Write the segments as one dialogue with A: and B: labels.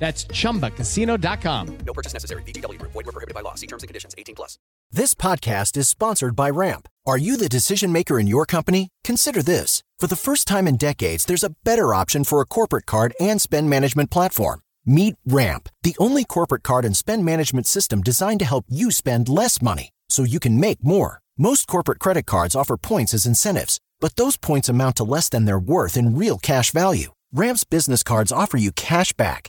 A: That's chumbacasino.com.
B: No purchase necessary. Group. Void were prohibited by law. See terms and conditions. 18 plus.
C: This podcast is sponsored by Ramp. Are you the decision maker in your company? Consider this. For the first time in decades, there's a better option for a corporate card and spend management platform. Meet Ramp, the only corporate card and spend management system designed to help you spend less money so you can make more. Most corporate credit cards offer points as incentives, but those points amount to less than their worth in real cash value. Ramp's business cards offer you cash back,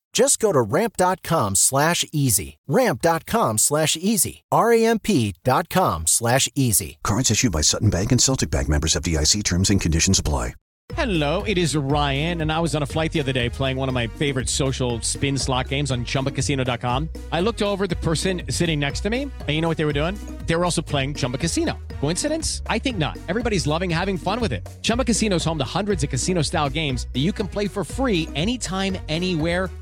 C: Just go to ramp.com slash easy. Ramp.com slash easy. R-A-M-P dot com slash easy.
D: Cards issued by Sutton Bank and Celtic Bank members FDIC terms and conditions apply.
A: Hello, it is Ryan, and I was on a flight the other day playing one of my favorite social spin slot games on chumbacasino.com. I looked over the person sitting next to me, and you know what they were doing? They were also playing Chumba Casino. Coincidence? I think not. Everybody's loving having fun with it. Chumba Casino is home to hundreds of casino style games that you can play for free anytime, anywhere,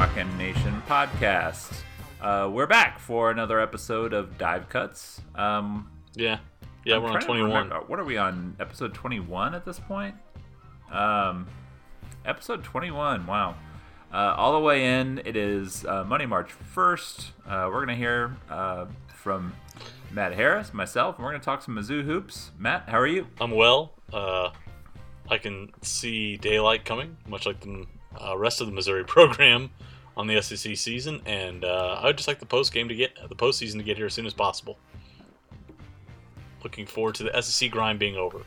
E: Rock M Nation podcast. Uh, we're back for another episode of Dive Cuts. Um,
F: Yeah. Yeah,
E: I'm
F: we're on 21.
E: remember- What are we on? Episode 21 at this point? Um, episode 21. Wow. Uh, all the way in. It is uh, Monday, March 1st. Uh, we're going to hear uh, from Matt Harris, myself, and we're going to talk some Mizzou hoops. Matt, how are you?
F: I'm well. Uh, I can see daylight coming, much like the uh, rest of the Missouri program on the SEC season, and uh, I would just like the post game to get the postseason to get here as soon as possible. Looking forward to the SEC grind being over.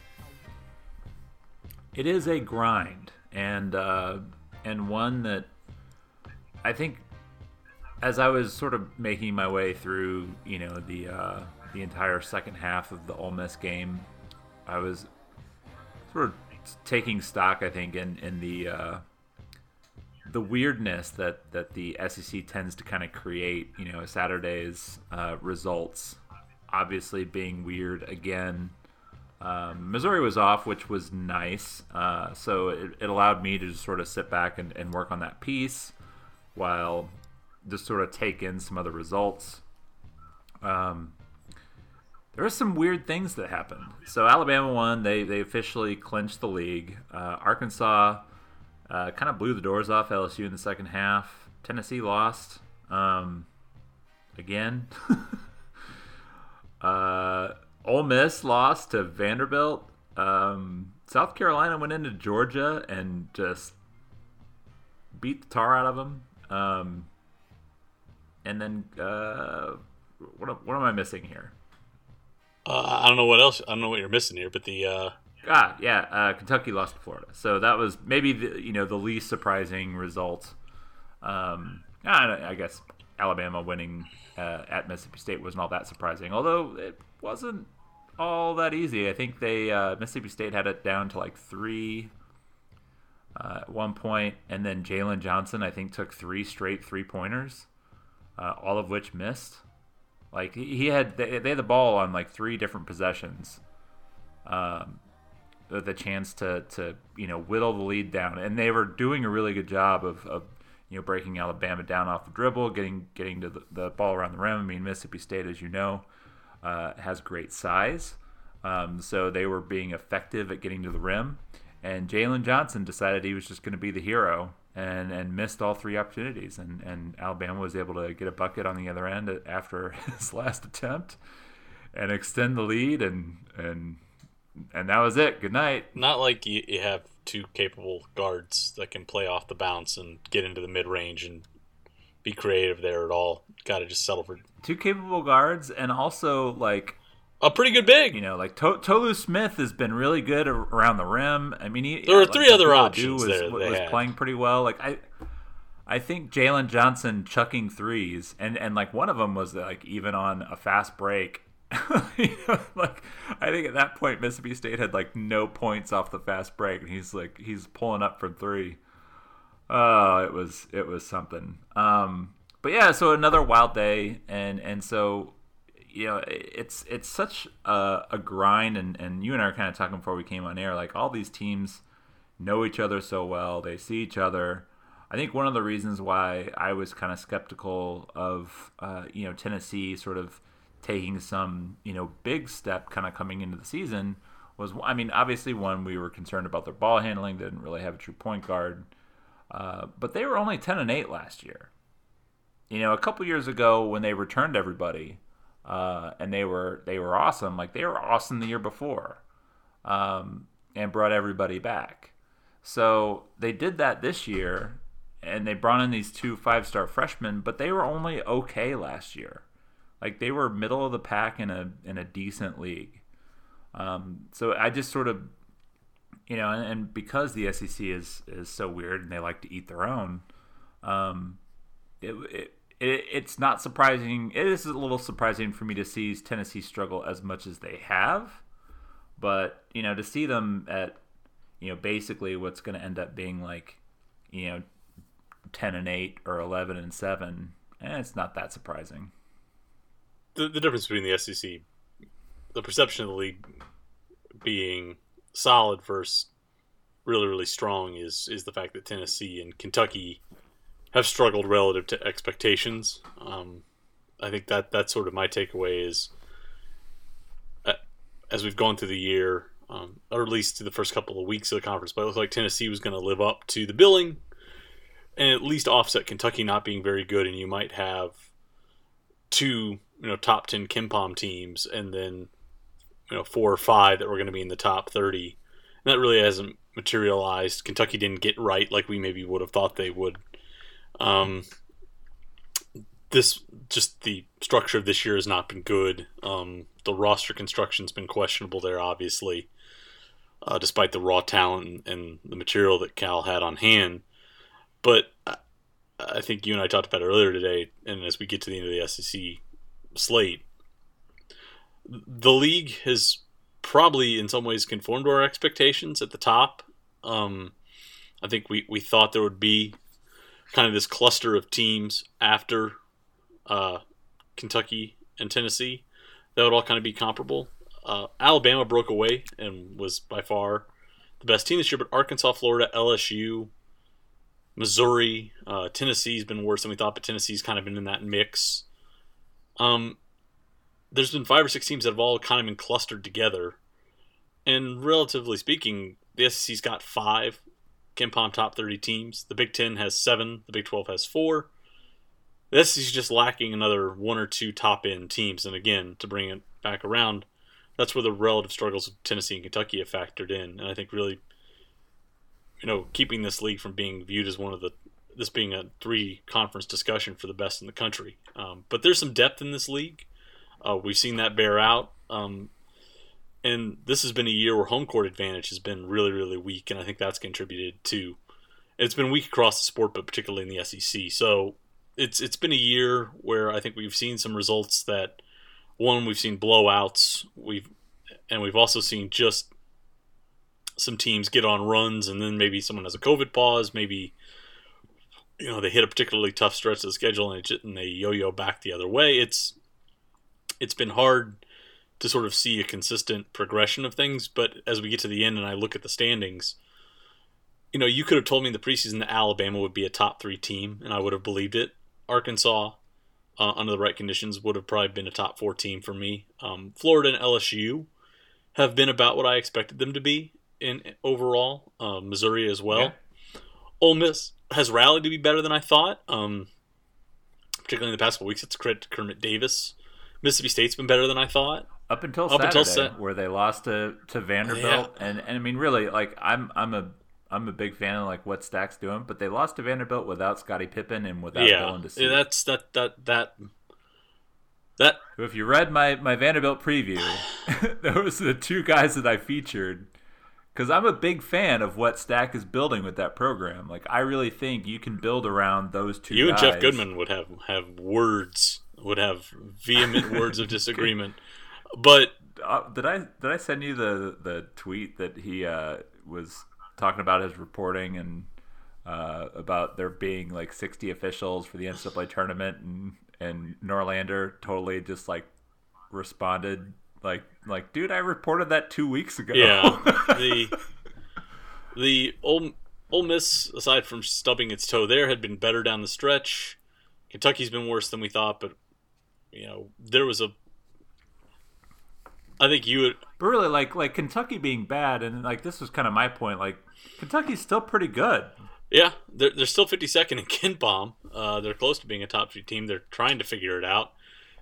E: it is a grind and uh, and one that I think as I was sort of making my way through you know the uh, the entire second half of the Ole Miss game, I was sort of taking stock I think in in the uh, the weirdness that that the SEC tends to kind of create you know Saturday's uh, results obviously being weird again um, Missouri was off, which was nice. Uh, so it, it allowed me to just sort of sit back and, and work on that piece while just sort of take in some other results. Um, there were some weird things that happened. So Alabama won. They, they officially clinched the league. Uh, Arkansas uh, kind of blew the doors off LSU in the second half. Tennessee lost um, again. Uh, Ole Miss lost to Vanderbilt. Um, South Carolina went into Georgia and just beat the tar out of them. Um, and then uh, what, what am I missing here?
F: Uh, I don't know what else. I don't know what you're missing here, but the
E: Ah, yeah, uh, Kentucky lost to Florida, so that was maybe the you know the least surprising result. Um, I, I guess Alabama winning uh, at Mississippi State wasn't all that surprising, although it wasn't all that easy. I think they uh, Mississippi State had it down to like three uh, at one point, and then Jalen Johnson I think took three straight three pointers, uh, all of which missed. Like he had they, they had the ball on like three different possessions, um, the, chance to to you know whittle the lead down, and they were doing a really good job of, of you know breaking Alabama down off the dribble, getting getting to the, the ball around the rim. I mean Mississippi State, as you know, uh, has great size, um, so they were being effective at getting to the rim. And Jalen Johnson decided he was just going to be the hero and, and missed all three opportunities. And, and Alabama was able to get a bucket on the other end after his last attempt and extend the lead. And, and, and that was it. Good night.
F: Not like you, you have two capable guards that can play off the bounce and get into the mid range and be creative there at all. Got to just settle for
E: Two capable guards and also like
F: a pretty good big.
E: You know, like to- Tolu Smith has been really good around the rim. I mean, he,
F: There were
E: like,
F: three other
E: Abdul
F: options
E: was,
F: there
E: was, was
F: had.
E: playing pretty well. Like I, I think Jalen Johnson chucking threes, and and like one of them was like even on a fast break. Like I think at that point Mississippi State had like no points off the fast break, and he's like he's pulling up from three. Oh, it was it was something. Um, but yeah, so another wild day, and and so you know it's it's such a, a grind, and and you and I were kind of talking before we came on air. Like all these teams know each other so well, they see each other. I think one of the reasons why I was kind of skeptical of uh, you know Tennessee sort of taking some you know big step kind of coming into the season was I mean obviously one we were concerned about their ball handling they didn't really have a true point guard uh, but they were only 10 and 8 last year. You know a couple years ago when they returned everybody uh, and they were they were awesome like they were awesome the year before um, and brought everybody back. So they did that this year and they brought in these two five star freshmen but they were only okay last year like they were middle of the pack in a in a decent league. Um, so I just sort of, you know, and, and because the SEC is is so weird and they like to eat their own, um, it, it, it it's not surprising. It is a little surprising for me to see Tennessee struggle as much as they have, but you know, to see them at, you know, basically what's going to end up being like, you know, ten and eight or eleven and seven, eh, it's not that surprising.
F: The, the difference between the SEC, the perception of the league being solid versus really really strong is is the fact that Tennessee and Kentucky have struggled relative to expectations. Um, I think that that's sort of my takeaway is uh, as we've gone through the year, um, or at least to the first couple of weeks of the conference, but it looked like Tennessee was going to live up to the billing and at least offset Kentucky not being very good, and you might have two you know top 10 KenPom teams and then you know four or five that were going to be in the top 30 and that really hasn't materialized. Kentucky didn't get right like we maybe would have thought they would. Um, this just the structure of this year has not been good. Um, the roster construction's been questionable there obviously uh, despite the raw talent and, and the material that Cal had on hand. But I, I think you and I talked about it earlier today and as we get to the end of the SEC slate, the league has probably in some ways conformed to our expectations at the top. Um, I think we, we thought there would be kind of this cluster of teams after uh, Kentucky and Tennessee that would all kind of be comparable. Uh, Alabama broke away and was by far the best team this year, but Arkansas, Florida, LSU, Missouri, uh, Tennessee's been worse than we thought, but Tennessee's kind of been in that mix. Um, there's been five or six teams that have all kind of been clustered together, and relatively speaking, the SEC's got five KenPom top 30 teams. The Big Ten has seven. The Big 12 has four. The SEC's just lacking another one or two top end teams, and again, to bring it back around, that's where the relative struggles of Tennessee and Kentucky have factored in, and I think really, you know, keeping this league from being viewed as one of the this being a three conference discussion for the best in the country. Um, but there's some depth in this league. Uh, we've seen that bear out. Um, and this has been a year where home court advantage has been really, really weak, and I think that's contributed to. It's been weak across the sport, but particularly in the SEC. So it's it's been a year where I think we've seen some results that one we've seen blowouts, we've and we've also seen just some teams get on runs and then maybe someone has a COVID pause, maybe you know they hit a particularly tough stretch of the schedule and, and they yo-yo back the other way. It's it's been hard to sort of see a consistent progression of things, but as we get to the end and I look at the standings, you know, you could have told me in the preseason that Alabama would be a top three team, and I would have believed it. Arkansas, uh, under the right conditions, would have probably been a top four team for me. Um, Florida and LSU have been about what I expected them to be in overall. Uh, Missouri as well.
E: Yeah.
F: Ole Miss has rallied to be better than I thought. Um, particularly in the past couple weeks, it's credit to Kermit Davis. Mississippi State's been better than I thought.
E: Up until
F: Up
E: Saturday,
F: until Sa-
E: where they lost to, to Vanderbilt,
F: Yeah.
E: and, and I mean, really, like I'm I'm a I'm a big fan of like what Stack's doing, but they lost to Vanderbilt without Scottie Pippen and without
F: yeah,
E: Dylan
F: yeah, that's that that that that
E: If you read my, my Vanderbilt preview, those are the two guys that I featured. Because I'm a big fan of what Stack is building with that program. Like, I really think you can build around those two
F: you and. Jeff Goodman would have have words would have vehement words of disagreement, but
E: Uh, did I did I send you the the tweet that he uh, was talking about his reporting and uh, about there being like 60 officials for the NCAA tournament and and Norlander totally just like responded like like dude I reported that two weeks ago.
F: Yeah, the the Ole, Ole Miss, aside from stubbing its toe there, had been better down the stretch. Kentucky's been worse than we thought, but you know there was a. I think you would.
E: But really, like like Kentucky being bad, and like this was kind of my point. Like Kentucky's still pretty good.
F: Yeah, they're, they're still 52nd in KenPom. Uh, they're close to being a top three team. They're trying to figure it out.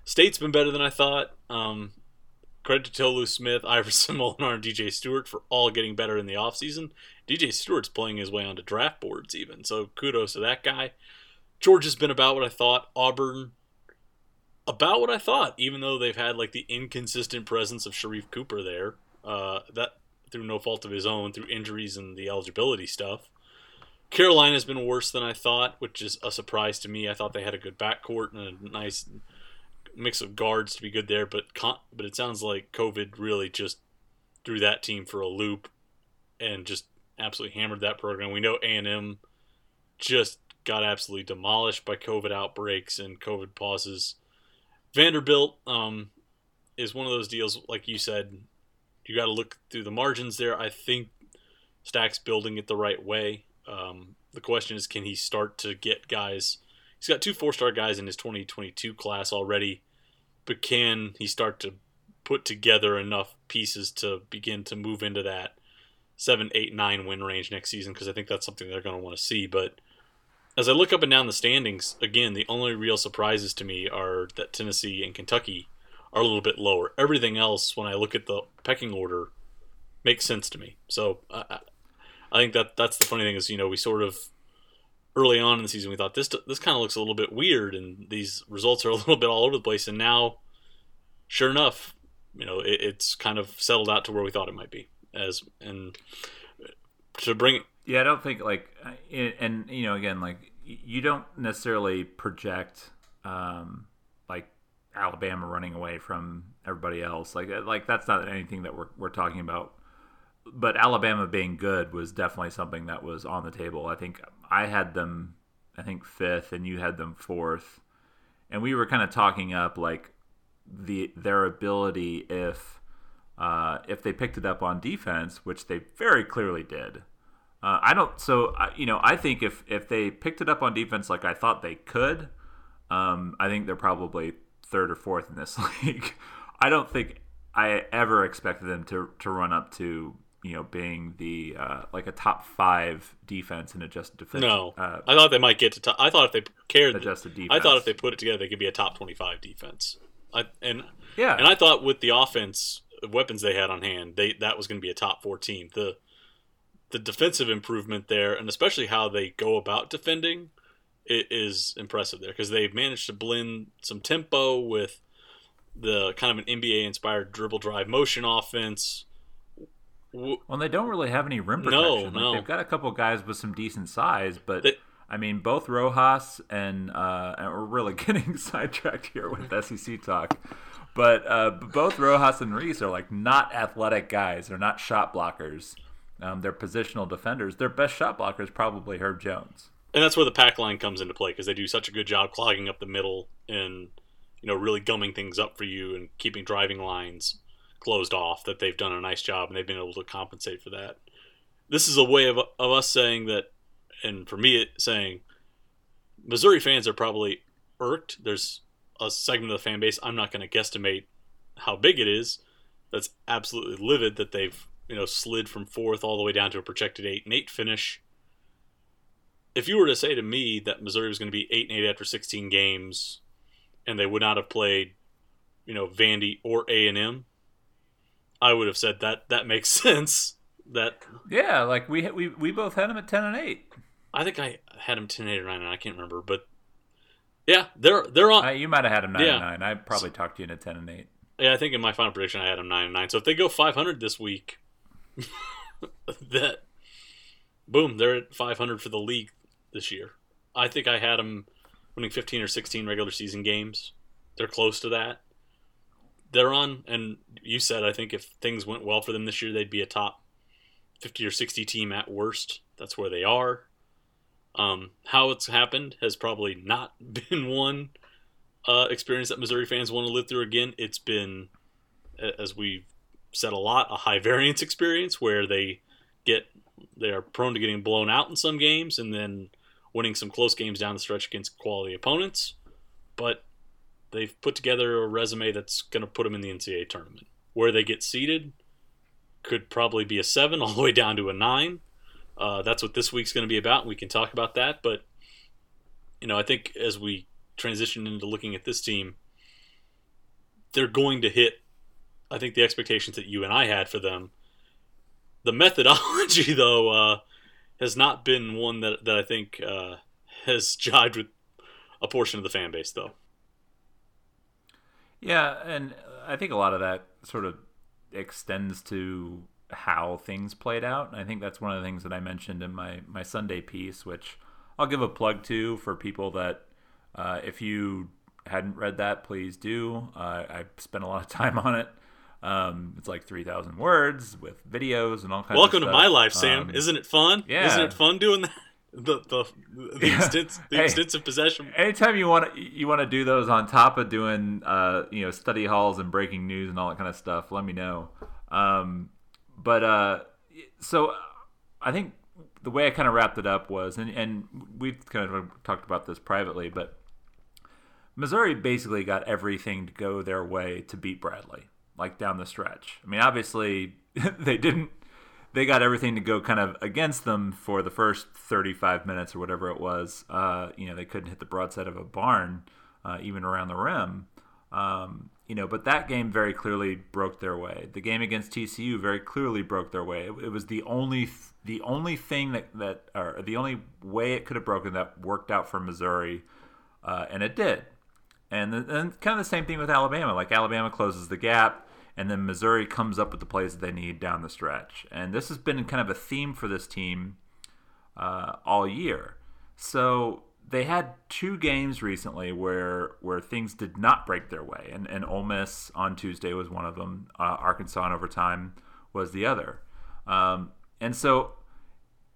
F: State's been better than I thought. Um, credit to Tolu Smith, Iverson Molinar, and DJ Stewart for all getting better in the offseason. DJ Stewart's playing his way onto draft boards, even. So kudos to that guy. Georgia's been about what I thought. Auburn, about what I thought, even though they've had like the inconsistent presence of Sharife Cooper there. Uh, that through no fault of his own, through injuries and the eligibility stuff. Carolina's been worse than I thought, which is a surprise to me. I thought they had a good backcourt and a nice mix of guards to be good there, but con- but it sounds like COVID really just threw that team for a loop and just absolutely hammered that program. We know A and M just got absolutely demolished by COVID outbreaks and COVID pauses. Vanderbilt um, is one of those deals, like you said, you got to look through the margins there. I think Stack's building it the right way. Um, the question is, can he start to get guys? He's got two four-star guys in his 2022 class already, but can he start to put together enough pieces to begin to move into that seven, eight, nine win range next season? Because I think that's something they're going to want to see. But as I look up and down the standings, again, the only real surprises to me are that Tennessee and Kentucky are a little bit lower. Everything else, when I look at the pecking order, makes sense to me. So I, I- I think that that's the funny thing is you know we sort of early on in the season we thought this this kind of looks a little bit weird and these results are a little bit all over the place and now sure enough you know it, it's kind of settled out to where we thought it might be as and to bring it
E: Yeah, I don't think like, and, and you know, again, like you don't necessarily project um, like Alabama running away from everybody else. Like, uh, like that's not anything that we're we're talking about. But Alabama being good was definitely something that was on the table. I think I had them, I think fifth, and you had them fourth, and we were kind of talking up like the their ability if uh, if they picked it up on defense, which they very clearly did. Uh, I don't. So you know, I think if if they picked it up on defense like I thought they could, um, I think they're probably third or fourth in this league. I don't think I ever expected them to to run up to you know being the uh, like a top five defense in adjusted defense.
F: no
E: uh,
F: I thought they might get to top, I thought if they cared
E: Adjusted defense.
F: I thought if they put it together they could be a top 25 defense I, and
E: yeah,
F: And I thought with the offense weapons they had on hand, they that was going to be a top four team. The the defensive improvement there, and especially how they go about defending, it is impressive there because they've managed to blend some tempo with the kind of an NBA inspired dribble drive motion offense.
E: Well, they don't really have any rim
F: No,
E: protection. Like,
F: no.
E: They've got a couple guys with some decent size, but
F: They-
E: I mean, both Rojas and uh, and we're really getting sidetracked here with SEC talk. But uh, both Rojas and Reese are like not athletic guys. They're not shot blockers. um, their positional defenders, their best shot blocker is probably Herb Jones.
F: And that's where the pack line comes into play because they do such a good job clogging up the middle and you know really gumming things up for you and keeping driving lines closed off. That they've done a nice job and they've been able to compensate for that. This is a way of, of us saying that, and for me, it saying Missouri fans are probably irked. There's a segment of the fan base. I'm not going to guesstimate how big it is. That's absolutely livid that they've you know slid from fourth all the way down to a projected eight and eight finish. If you were to say to me that Missouri was going to be eight and eight after 16 games, and they would not have played, you know, Vandy or A and M, I would have said that that makes sense. That
E: yeah, like we we we both had them at 10 and eight.
F: I think I had them 10 8 or 9 and I can't remember, but yeah, they're they're on.
E: Uh, you might have had them nine
F: Yeah.
E: and nine. I probably talked to you into 10 and eight.
F: Yeah, I think in my final prediction I had them nine and nine. So if they go 500 this week, that boom, they're at 500 for the league this year. I think I had them winning 15 or 16 regular season games. They're close to that. They're on, and you said I think if things went well for them this year, they'd be a top 50 or 60 team at worst. That's where they are. Um, how it's happened has probably not been one uh, experience that Missouri fans want to live through again. It's been, as we've said a lot, a high variance experience where they get they are prone to getting blown out in some games and then winning some close games down the stretch against quality opponents. But they've put together a resume that's going to put them in the NCAA tournament. Where they get seeded could probably be a seven all the way down to a nine. Uh, that's what this week's going to be about. We can talk about that, but you know, I think as we transition into looking at this team, they're going to hit. I think the expectations that you and I had for them. The methodology, though, uh, has not been one that that I think uh, has jived with a portion of the fan base, though.
E: Yeah, and I think a lot of that sort of extends to how things played out. I think that's one of the things that I mentioned in my my Sunday piece, which I'll give a plug to for people that uh, if you hadn't read that, please do. Uh, I spent a lot of time on it. Um, it's like three thousand words with videos and all kinds.
F: Welcome to my life, Sam.
E: Um,
F: Isn't it fun?
E: yeah.
F: Isn't it fun doing that? The the the,
E: Yeah.
F: extens- the
E: Hey.
F: extensive possession.
E: anytime you want to you want to do those on top of doing uh you know study halls and breaking news and all that kind of stuff let me know um but uh so i think the way i kind of wrapped it up was and and we've kind of talked about this privately but missouri basically got everything to go their way to beat bradley like down the stretch i mean obviously they didn't they got everything to go kind of against them for the first 35 minutes or whatever it was. Uh, you know, they couldn't hit the broadside of a barn, uh, even around the rim. Um, you know, but that game very clearly broke their way. The game against TCU very clearly broke their way. It, it was the only th- the only thing that that or the only way it could have broken that worked out for Missouri, uh, and it did. And then and kind of the same thing with Alabama. Like Alabama closes the gap, and then Missouri comes up with the plays that they need down the stretch. And this has been kind of a theme for this team uh, all year. So they had two games recently where where things did not break their way, and and Ole Miss on Tuesday was one of them. Uh, Arkansas in overtime was the other. Um, and so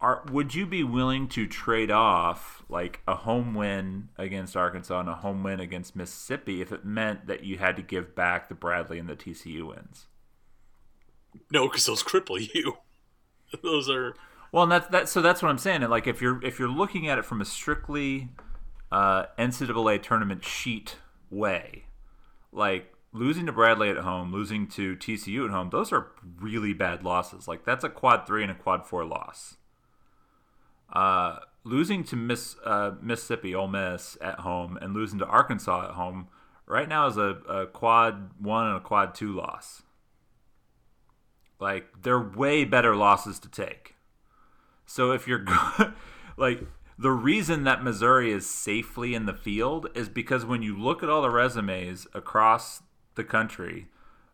E: are would you be willing to trade off like a home win against Arkansas and a home win against Mississippi if it meant that you had to give back the Bradley and the TCU wins?
F: No, because those cripple you. those are
E: Well, and that's that. So that's what I'm saying. And like, if you're if you're looking at it from a strictly uh, NCAA tournament sheet way, like losing to Bradley at home, losing to TCU at home, those are really bad losses. Like that's a quad three and a quad four loss. Uh, losing to Miss uh, Mississippi Ole Miss at home and losing to Arkansas at home right now is a, a quad one and a quad two loss. Like they're way better losses to take. So if you're like the reason that Missouri is safely in the field is because when you look at all the resumes across the country,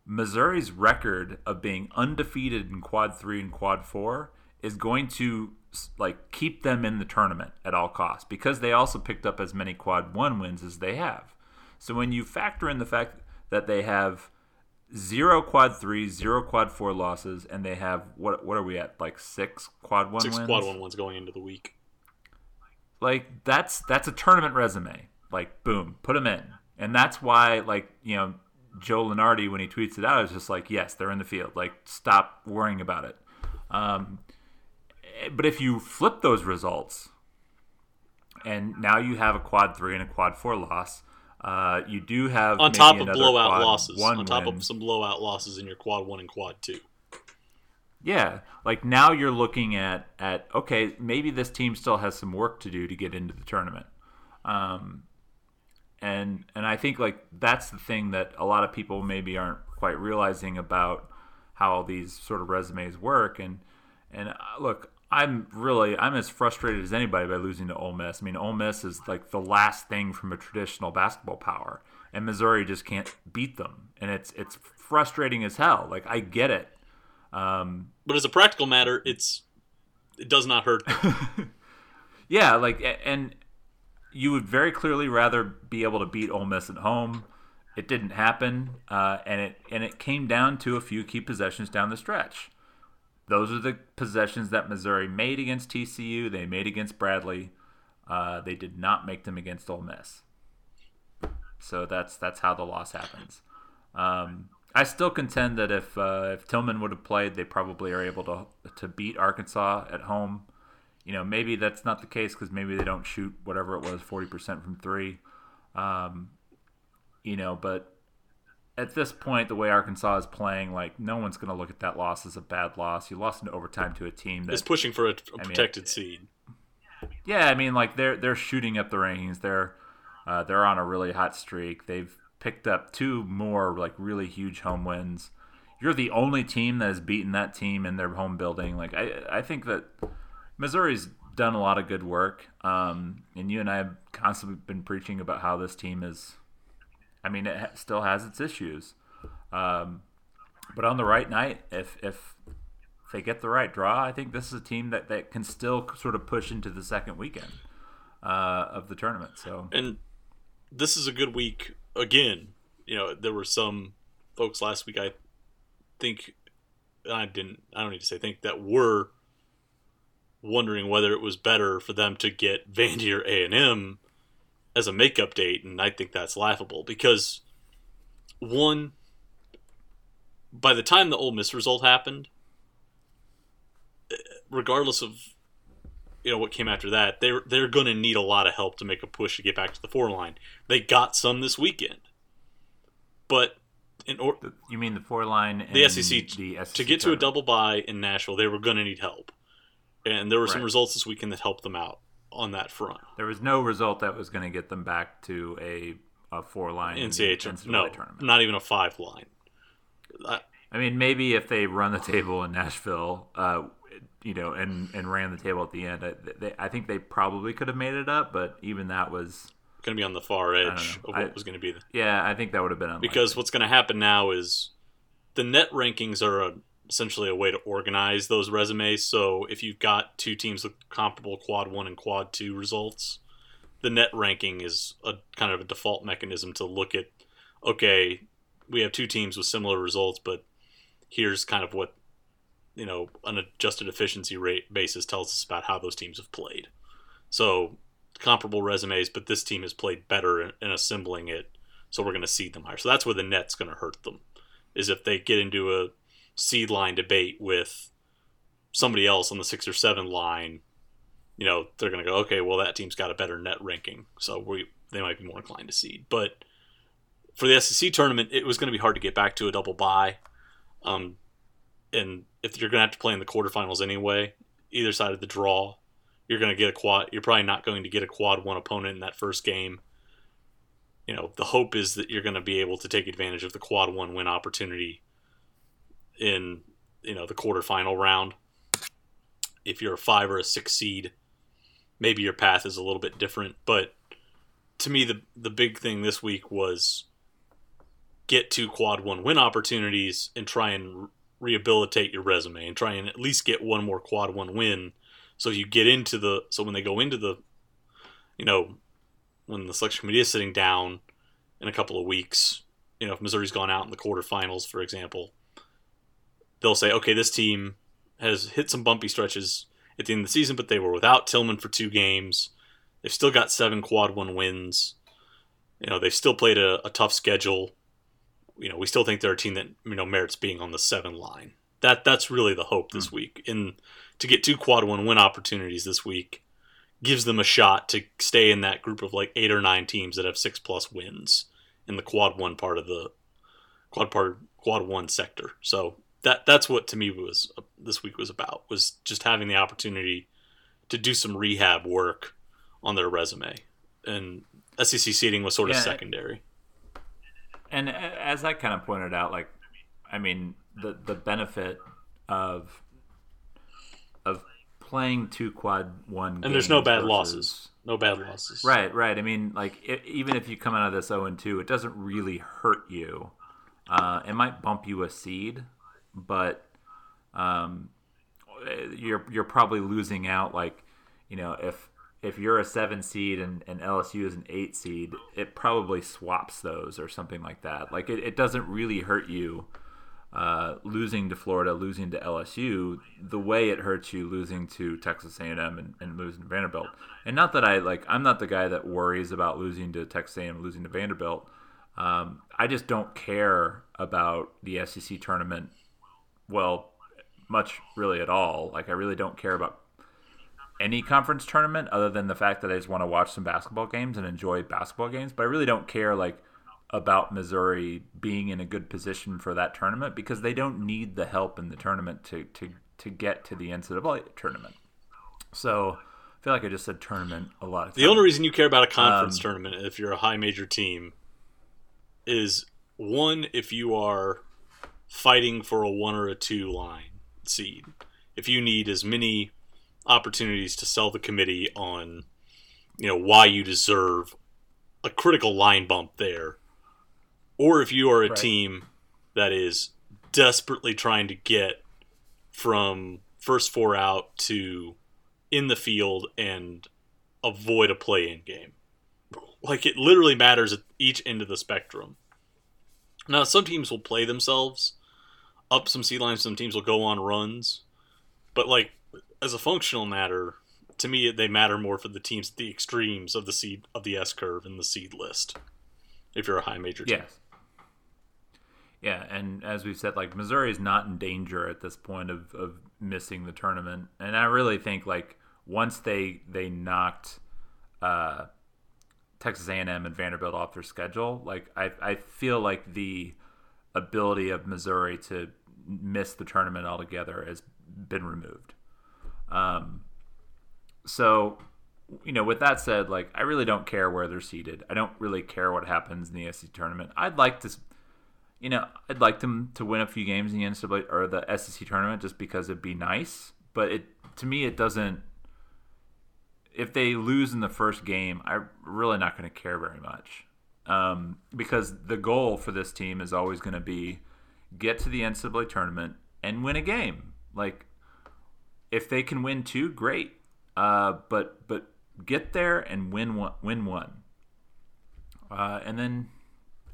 E: Missouri's record of being undefeated in quad 3 and quad 4 is going to like keep them in the tournament at all costs because they also picked up as many quad 1 wins as they have. So when you factor in the fact that they have zero quad three, zero quad four losses, and they have what? What are we at? Like six quad one
F: Six
E: wins.
F: quad one wins going into the week.
E: Like that's that's a tournament resume. Like boom, put them in, and that's why like you know Joe Lunardi when he tweets it out is just like yes, they're in the field. Like stop worrying about it. Um, but if you flip those results, and now you have a quad three and a quad four loss. Uh, you do have
F: On top of blowout losses. On top
E: win.
F: of some blowout losses in your quad one and quad two.
E: Yeah, like now you're looking at at okay, maybe this team still has some work to do to get into the tournament. Um, and and I think like that's the thing that a lot of people maybe aren't quite realizing about how these sort of resumes work. And and uh, look, I'm really I'm as frustrated as anybody by losing to Ole Miss. I mean, Ole Miss is like the last thing from a traditional basketball power, and Missouri just can't beat them, and it's it's frustrating as hell. Like I get it. Um,
F: But as a practical matter, it's it does not hurt.
E: Yeah, like and you would very clearly rather be able to beat Ole Miss at home. It didn't happen, uh, and it and it came down to a few key possessions down the stretch. Those are the possessions that Missouri made against TCU. They made against Bradley. Uh, they did not make them against Ole Miss. So that's that's how the loss happens. Um, I still contend that if uh, if Tilmon would have played, they probably are able to to beat Arkansas at home. You know, maybe that's not the case because maybe they don't shoot whatever it was, forty percent from three. Um, you know, but at this point, the way Arkansas is playing, like no one's going to look at that loss as a bad loss. You lost in overtime to a team that
F: is pushing for a,
E: mean,
F: protected seed.
E: yeah, I mean, like they're they're shooting up the rankings. They're uh, they're on a really hot streak. They've picked up two more like really huge home wins. You're the only team that has beaten that team in their home building. Like I I think that Missouri's done a lot of good work. Um, and you and I have constantly been preaching about how this team is. I mean, it still has its issues. Um, but on the right night, if if they get the right draw, I think this is a team that, that can still sort of push into the second weekend uh, of the tournament. So
F: And this is a good week again. You know, there were some folks last week I think I didn't I don't need to say think that were wondering whether it was better for them to get Vandy or A&M as a makeup date and I think that's laughable because one by the time the Ole Miss result happened regardless of you know what came after that, they're they're going to need a lot of help to make a push to get back to the four line. They got some this weekend, but in or
E: you mean the four line?
F: the
E: and
F: SEC,
E: the SEC
F: to get to a double bye in Nashville, they were going to need help, and there were some results this weekend that helped them out on that front.
E: There was no result that was going to get them back to a, a four line
F: NCAA, tournament, no,
E: tournament.
F: not even a five line. I,
E: I mean, maybe if they run the table in Nashville, uh, you know, and, and ran the table at the end, I, they, I think they probably could have made it up. But even that was,
F: going to be on the far edge of what
E: I-
F: was going to be the
E: yeah, I think that would have been unlikely.
F: because what's going to happen now is the net rankings are a, essentially a way to organize those resumes. So if you've got two teams with comparable quad one and quad two results, the net ranking is a kind of a default mechanism to look at. Okay, we have two teams with similar results, but here's kind of what you know an adjusted efficiency rate basis tells us about how those teams have played. So comparable resumes, but this team has played better in, in assembling it so we're going to seed them higher. So that's where the net's going to hurt them, is if they get into a seed line debate with somebody else on the six or seven line. You know, they're going to go, okay, well that team's got a better net ranking, so we they might be more inclined to seed. But for the SEC tournament, it was going to be hard to get back to a double bye. Um, and if you're going to have to play in the quarterfinals anyway, either side of the draw, you're going to get a quad. You're probably not going to get a quad one opponent in that first game you know, the hope is that you're going to be able to take advantage of the quad one win opportunity in, you know, the quarterfinal round. If you're a five or a six seed, maybe your path is a little bit different. But to me, the the big thing this week was get two quad one win opportunities and try and rehabilitate your resume and try and at least get one more quad one win. So you get into the so when they go into the, you know, when the selection committee is sitting down in a couple of weeks, you know, if Missouri's gone out in the quarterfinals, for example, they'll say, okay, this team has hit some bumpy stretches at the end of the season, but they were without Tilmon for two games. They've still got seven quad one wins. You know, they've still played a, a tough schedule. You know, we still think they're a team that you know merits being on the seven line. That that's really the hope this hmm. week. And to get two quad one win opportunities this week gives them a shot to stay in that group of like eight or nine teams that have six plus wins in the quad one part of the quad part quad one sector. So that that's what to me was uh, this week was about was just having the opportunity to do some rehab work on their resume, and SEC seating was sort of
E: Yeah.
F: secondary.
E: And as I kind of pointed out, like, I mean, the the benefit of of playing two quad one,
F: And there's no bad
E: versus-
F: losses. No bad losses.
E: Right, right. I mean, like, i even if you come out of this zero and two, it doesn't really hurt you. Uh, it might bump you a seed, but um, you're you're probably losing out. Like, you know, if if you're a seven seed and, and LSU is an eight seed, it probably swaps those or something like that. Like, it, it doesn't really hurt you uh, losing to Florida, losing to LSU, the way it hurts you losing to Texas A&M and, and losing to Vanderbilt. And not that I like, I'm not the guy that worries about losing to Texas A&M, losing to Vanderbilt. Um, I just don't care about the SEC tournament. Well, much really at all. Like I really don't care about any conference tournament other than the fact that I just want to watch some basketball games and enjoy basketball games. But I really don't care like about Missouri being in a good position for that tournament because they don't need the help in the tournament to to to get to the NCAA tournament. So I feel like I just said tournament a lot. Of
F: The only reason you care about a conference
E: Um,
F: tournament if you're a high major team is one if you are fighting for a one or a two line seed. If you need as many opportunities to sell the committee on you know why you deserve a critical line bump there or if you are a
E: Right.
F: team that is desperately trying to get from first four out to in the field and avoid a play in game. Like it literally matters at each end of the spectrum. Now, some teams will play themselves up some seed lines, some teams will go on runs. But, like, as a functional matter, to me, they matter more for the teams at the extremes of the seed of the S curve and the seed list. If you're a high major team.
E: Yes. Yeah, and as we've said, like Missouri is not in danger at this point of, of missing the tournament, and I really think like once they they knocked uh, Texas A and M and Vanderbilt off their schedule, like I I feel like the ability of Missouri to miss the tournament altogether has been removed. Um, so you know, with that said, like I really don't care where they're seated. I don't really care what happens in the SEC tournament. I'd like to, you know, I'd like them to win a few games in the NCAA or the SEC tournament just because it'd be nice. But it to me, it doesn't. If they lose in the first game, I'm really not going to care very much um, because the goal for this team is always going to be get to the NCAA tournament and win a game. Like if they can win two, great. Uh, but but get there and win one, win one, uh, and then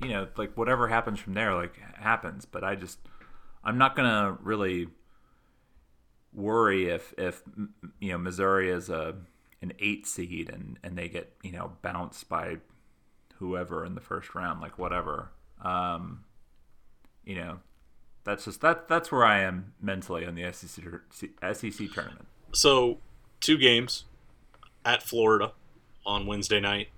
E: you know like whatever happens from there, like happens. But I just I'm not gonna really worry if if you know Missouri is a an eight seed and and they get you know bounced by whoever in the first round, like whatever. Um, you know, that's just that that's where I am mentally on the SEC SEC tournament.
F: So, two games at Florida on Wednesday night.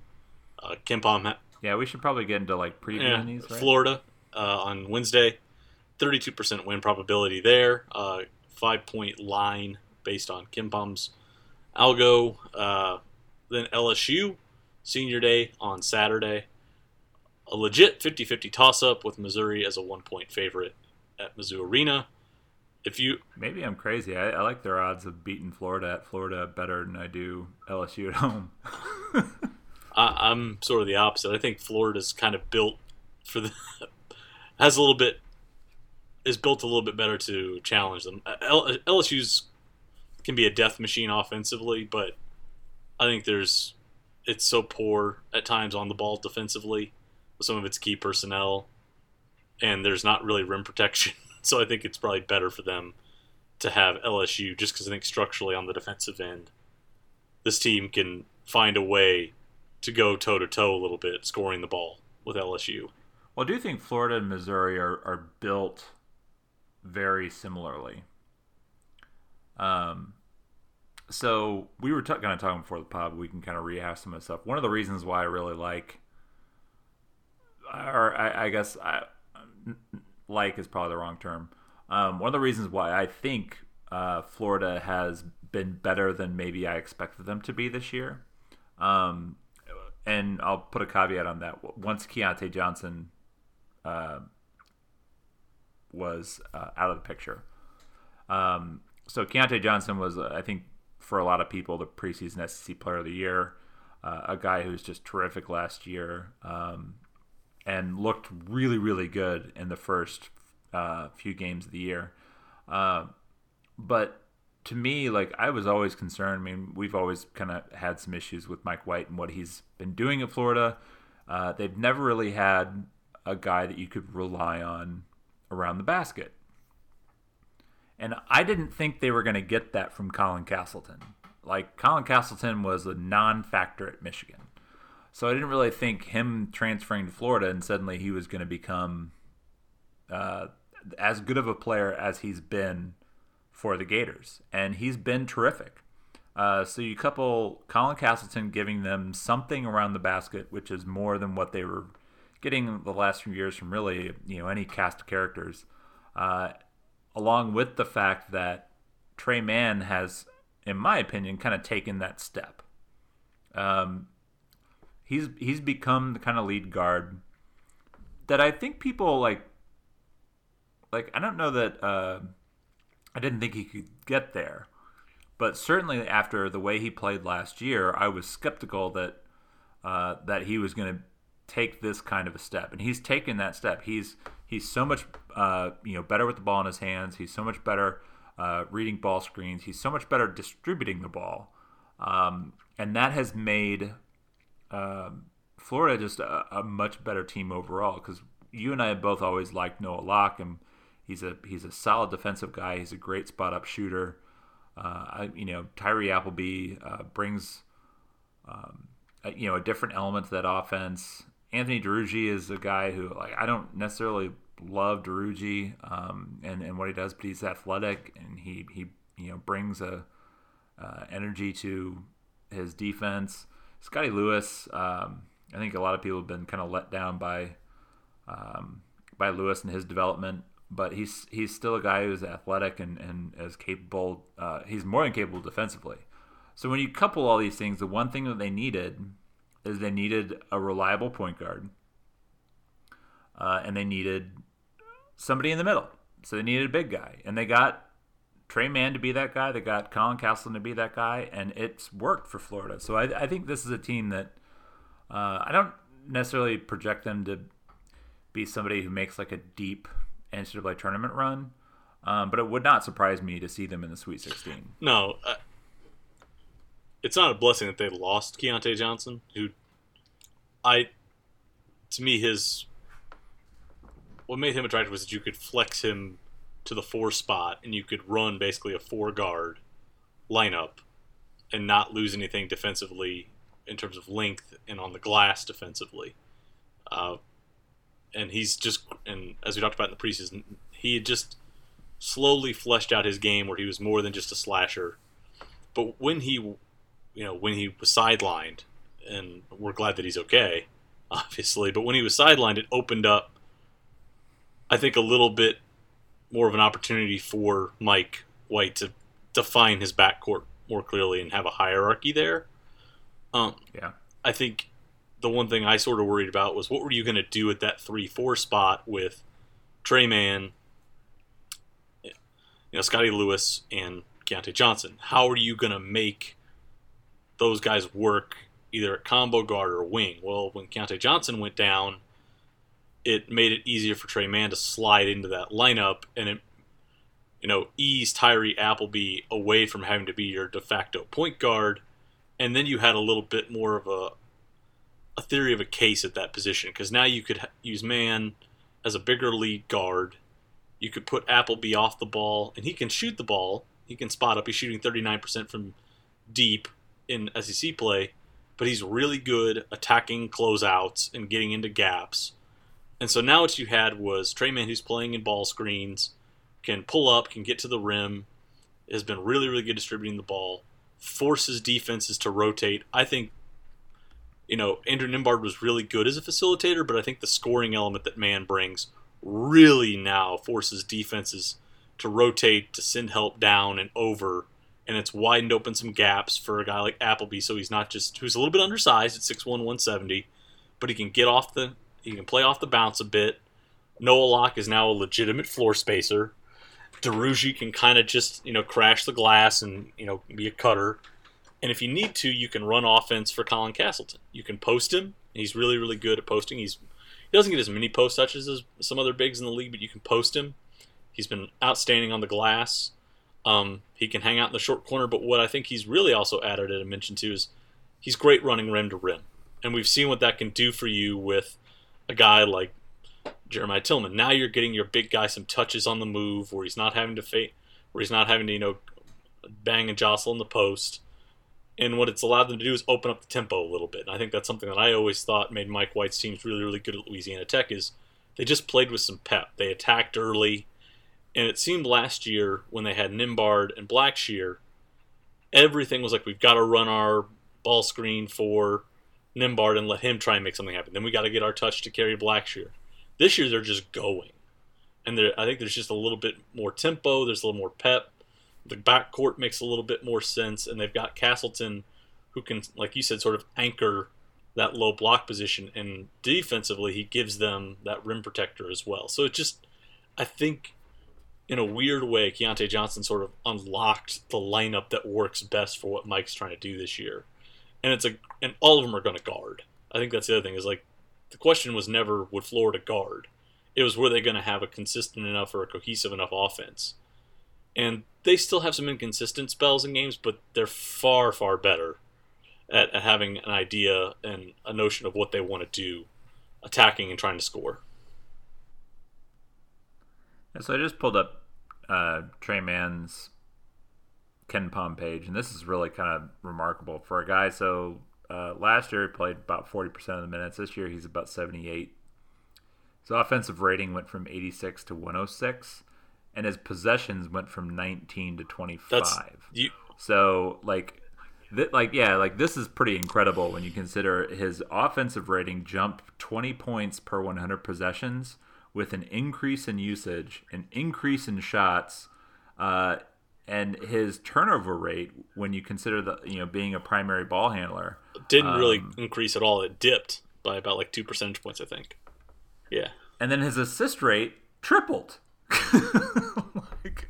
F: Uh, KenPom ha-
E: Yeah, we should probably get into like previewing
F: Yeah,
E: these. Right?
F: Florida uh, on Wednesday. 32% win probability there. Uh, five point line based on KenPom's algo. Uh, then LSU, senior day on Saturday. A legit 50 50 toss up with Missouri as a one point favorite at Mizzou Arena. If you
E: Maybe I'm crazy. I, I like their odds of beating Florida at Florida better than I do LSU at home.
F: I, I'm sort of the opposite. I think Florida's kind of built for the has a little bit is built a little bit better to challenge them. L, LSU's can be a death machine offensively, but I think there's it's so poor at times on the ball defensively with some of its key personnel and there's not really rim protection. So I think it's probably better for them to have LSU just because I think structurally on the defensive end, this team can find a way to go toe to toe a little bit, scoring the ball with LSU.
E: Well, I do think Florida and Missouri are, are built very similarly. Um, so we were t- kind of talking before the pod. We can kind of rehash some of the stuff. One of the reasons why I really like, or I, I guess I, like is probably the wrong term. Um, one of the reasons why I think uh, Florida has been better than maybe I expected them to be this year. Um, and I'll put a caveat on that. Once Keyontae Johnson uh, was uh, out of the picture. Um, so Keyontae Johnson was, uh, I think, for a lot of people, the preseason SEC Player of the Year. Uh, a guy who was just terrific last year um, and looked really, really good in the first uh, few games of the year. Uh, but to me, like I was always concerned. I mean, we've always kind of had some issues with Mike White and what he's been doing at Florida. Uh, they've never really had a guy that you could rely on around the basket. And I didn't think they were going to get that from Colin Castleton. Like, Colin Castleton was a non factor at Michigan. So I didn't really think him transferring to Florida and suddenly he was going to become uh, as good of a player as he's been for the Gators. And he's been terrific. Uh, so you couple Colin Castleton giving them something around the basket, which is more than what they were getting the last few years from really, you know, any cast of characters. Uh, along with the fact that Tre Mann has, in my opinion, kind of taken that step. Um, he's he's become the kind of lead guard that I think people like. Like I don't know that uh, I didn't think he could get there, but certainly after the way he played last year, I was skeptical that uh, that he was going to take this kind of a step, and he's taken that step. He's he's so much uh, you know better with the ball in his hands. He's so much better uh, reading ball screens. He's so much better distributing the ball, um, and that has made um, Florida just a, a, much better team overall. Because you and I have both always liked Noah Locke, and he's a he's a solid defensive guy. He's a great spot up shooter. Uh, I, you know, Tyree Appleby uh, brings um, a, you know a different element to that offense. Anthony Duruji is a guy who like I don't necessarily love Duruji um, and and what he does, but he's athletic and he he you know brings a uh, energy to his defense. Scottie Lewis, um, I think a lot of people have been kind of let down by um, by Lewis and his development, but he's he's still a guy who's athletic and and is capable. Uh, he's more than capable defensively. So when you couple all these things, the one thing that they needed is they needed a reliable point guard, uh, and they needed somebody in the middle. So they needed a big guy, and they got Tre Mann to be that guy. They got Colin Castleton to be that guy, and it's worked for Florida. So I, I think this is a team that uh, I don't necessarily project them to be somebody who makes like a deep NCAA tournament run, um, but it would not surprise me to see them in the Sweet 16.
F: No, uh, it's not a blessing that they lost Keyontae Johnson, who I, to me, his what made him attractive was that you could flex him to the four spot and you could run basically a four guard lineup and not lose anything defensively in terms of length and on the glass defensively. Uh, and he's just, and as we talked about in the preseason, he had just slowly fleshed out his game where he was more than just a slasher. But when he, you know, when he was sidelined, and we're glad that he's okay, obviously, but when he was sidelined, it opened up, I think, a little bit more of an opportunity for Mike White to define his backcourt more clearly and have a hierarchy there. Um,
E: yeah,
F: I think the one thing I sort of worried about was what were you going to do at that three four spot with Tre Mann, you know, Scottie Lewis, and Keyontae Johnson? How are you going to make those guys work either at combo guard or wing? Well, when Keyontae Johnson went down, it made it easier for Tre Mann to slide into that lineup, and it you know eased Tyree Appleby away from having to be your de facto point guard, and then you had a little bit more of a a theory of a case at that position because now you could use Mann as a bigger lead guard. You could put Appleby off the ball, and he can shoot the ball. He can spot up. He's shooting 39% from deep in SEC play, but he's really good attacking closeouts and getting into gaps. And so now what you had was Tre Mann, who's playing in ball screens, can pull up, can get to the rim, has been really, really good distributing the ball, forces defenses to rotate. I think, you know, Andrew Nembhard was really good as a facilitator, but I think the scoring element that Mann brings really now forces defenses to rotate, to send help down and over, and it's widened open some gaps for a guy like Appleby, so he's not just who's a little bit undersized at 6'1", 170, but he can get off the he can play off the bounce a bit. Noah Locke is now a legitimate floor spacer. Duruji can kind of just you know crash the glass and you know be a cutter. And if you need to, you can run offense for Colin Castleton. You can post him. He's really really good at posting. He's he doesn't get as many post touches as some other bigs in the league, but you can post him. He's been outstanding on the glass. Um, he can hang out in the short corner, but what I think he's really also added at a mention too is he's great running rim to rim, and we've seen what that can do for you with a guy like Jeremiah Tilmon. Now you're getting your big guy some touches on the move where he's not having to where he's not having to you know bang and jostle in the post. And what it's allowed them to do is open up the tempo a little bit. And I think that's something that I always thought made Mike White's teams really, really good at Louisiana Tech is they just played with some pep. They attacked early. And it seemed last year when they had Nembhard and Blackshear, everything was like, we've got to run our ball screen for Nembhard and let him try and make something happen. Then we got to get our touch to Kerry Blackshear. This year they're just going. And I think there's just a little bit more tempo, there's a little more pep. The backcourt makes a little bit more sense, and they've got Castleton who can, like you said, sort of anchor that low block position. And defensively, he gives them that rim protector as well. So it just, I think in a weird way, Keyontae Johnson sort of unlocked the lineup that works best for what Mike's trying to do this year. And it's a and all of them are going to guard. I think that's the other thing is like the question was never would Florida guard. It was were they going to have a consistent enough or a cohesive enough offense. And they still have some inconsistent spells in games, but they're far far better at, at having an idea and a notion of what they want to do, attacking and trying to score.
E: And so I just pulled up uh, Tre Mann's KenPom page, and this is really kind of remarkable for a guy. So uh, last year he played about 40% of the minutes. This year he's about 78. His offensive rating went from 86 to 106, and his possessions went from 19 to 25.
F: You,
E: so like, th- like yeah, like this is pretty incredible when you consider his offensive rating jumped 20 points per 100 possessions with an increase in usage, an increase in shots, uh, and his turnover rate when you consider the you know being a primary ball handler
F: didn't um, really increase at all. It dipped by about like two percentage points, I think. Yeah,
E: and then his assist rate tripled. like,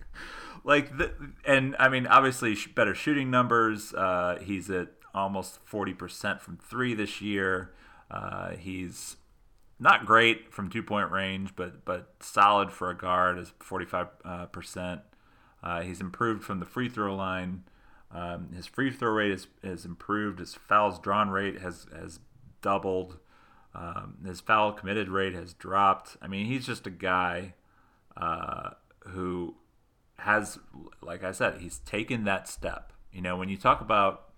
E: like the, and I mean, obviously better shooting numbers. Uh, he's at almost forty percent from three this year. Uh, he's not great from two point range, but but solid for a guard is 45 uh, percent. Uh, he's improved from the free throw line. Um, his free throw rate has, has improved. His fouls drawn rate has has doubled. Um, his foul committed rate has dropped. I mean, he's just a guy uh, who has, like I said, he's taken that step. You know, when you talk about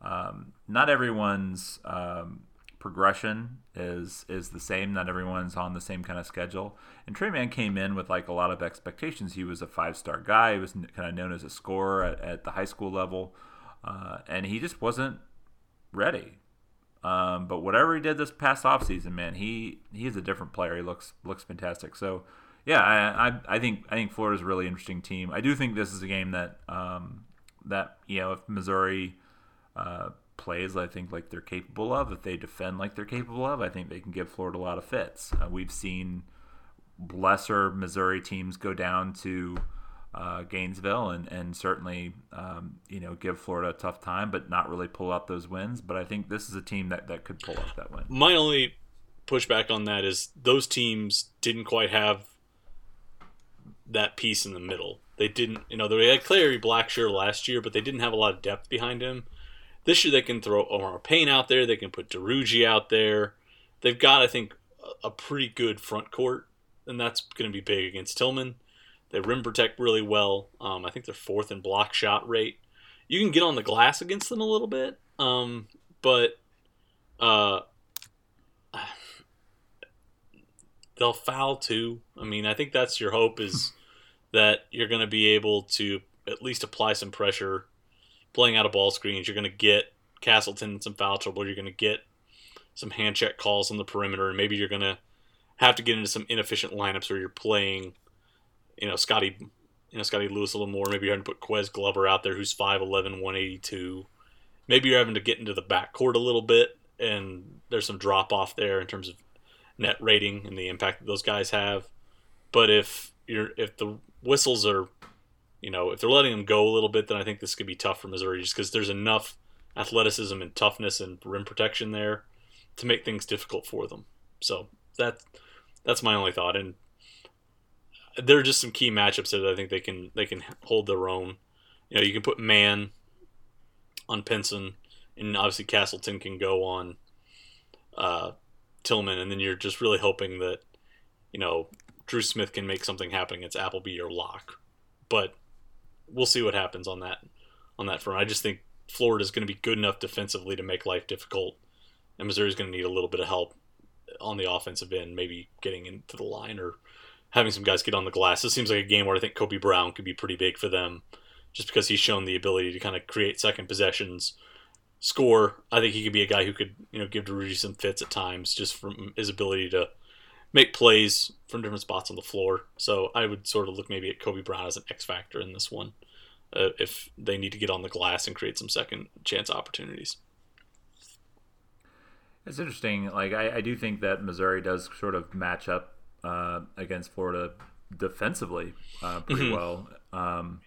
E: um, not everyone's um, progression is is the same. Not everyone's on the same kind of schedule. And Tre Mann came in with like a lot of expectations. He was a five star guy. He was kind of known as a scorer at, at the high school level, uh, and he just wasn't ready. Um, but whatever he did this past offseason, man, he he's a different player. He looks looks fantastic. So yeah, I, I, I think I think Florida's a really interesting team. I do think this is a game that um, that you know if Missouri uh, plays I think like they're capable of, if they defend like they're capable of, I think they can give Florida a lot of fits. Uh, we've seen lesser Missouri teams go down to uh, Gainesville and and certainly um, you know give Florida a tough time, but not really pull out those wins. But I think this is a team that that could pull out that win.
F: My only pushback on that is those teams didn't quite have that piece in the middle. They didn't, you know, they had Kerry Blackshear last year, but they didn't have a lot of depth behind him. This year they can throw Omar Payne out there. They can put Duruji out there. They've got, I think, a pretty good front court. and that's going to be big against Tilmon. They rim protect really well. Um, I think they're fourth in block shot rate. You can get on the glass against them a little bit, um, but uh, they'll foul too. I mean, I think that's your hope is that you're going to be able to at least apply some pressure, playing out of ball screens. You're going to get Castleton in some foul trouble. You're going to get some hand check calls on the perimeter, and maybe you're going to have to get into some inefficient lineups where you're playing, you know, Scottie, you know, Scottie Lewis a little more. Maybe you're having to put Ques Glover out there, who's 5'11", 182. Maybe you're having to get into the backcourt a little bit, and there's some drop off there in terms of net rating and the impact that those guys have. But if you're if the whistles are, you know, if they're letting them go a little bit, then I think this could be tough for Missouri just because there's enough athleticism and toughness and rim protection there to make things difficult for them. So that that's my only thought. And there are just some key matchups that I think they can they can hold their own. You know, you can put Mann on Pinson, and obviously Castleton can go on uh, Tilmon, and then you're just really hoping that you know Dru Smith can make something happen against Appleby or Locke. But we'll see what happens on that on that front. I just think Florida is going to be good enough defensively to make life difficult, and Missouri is going to need a little bit of help on the offensive end, maybe getting into the line or having some guys get on the glass. This seems like a game where I think Kobe Brown could be pretty big for them, just because he's shown the ability to kind of create second possessions, score. I think he could be a guy who could you know give Duruji some fits at times, just from his ability to make plays from different spots on the floor. So I would sort of look maybe at Kobe Brown as an X factor in this one, uh, if they need to get on the glass and create some second chance opportunities.
E: It's interesting. Like I, I do think that Missouri does sort of match up uh, against Florida defensively uh, pretty
F: Mhm.
E: well. Um,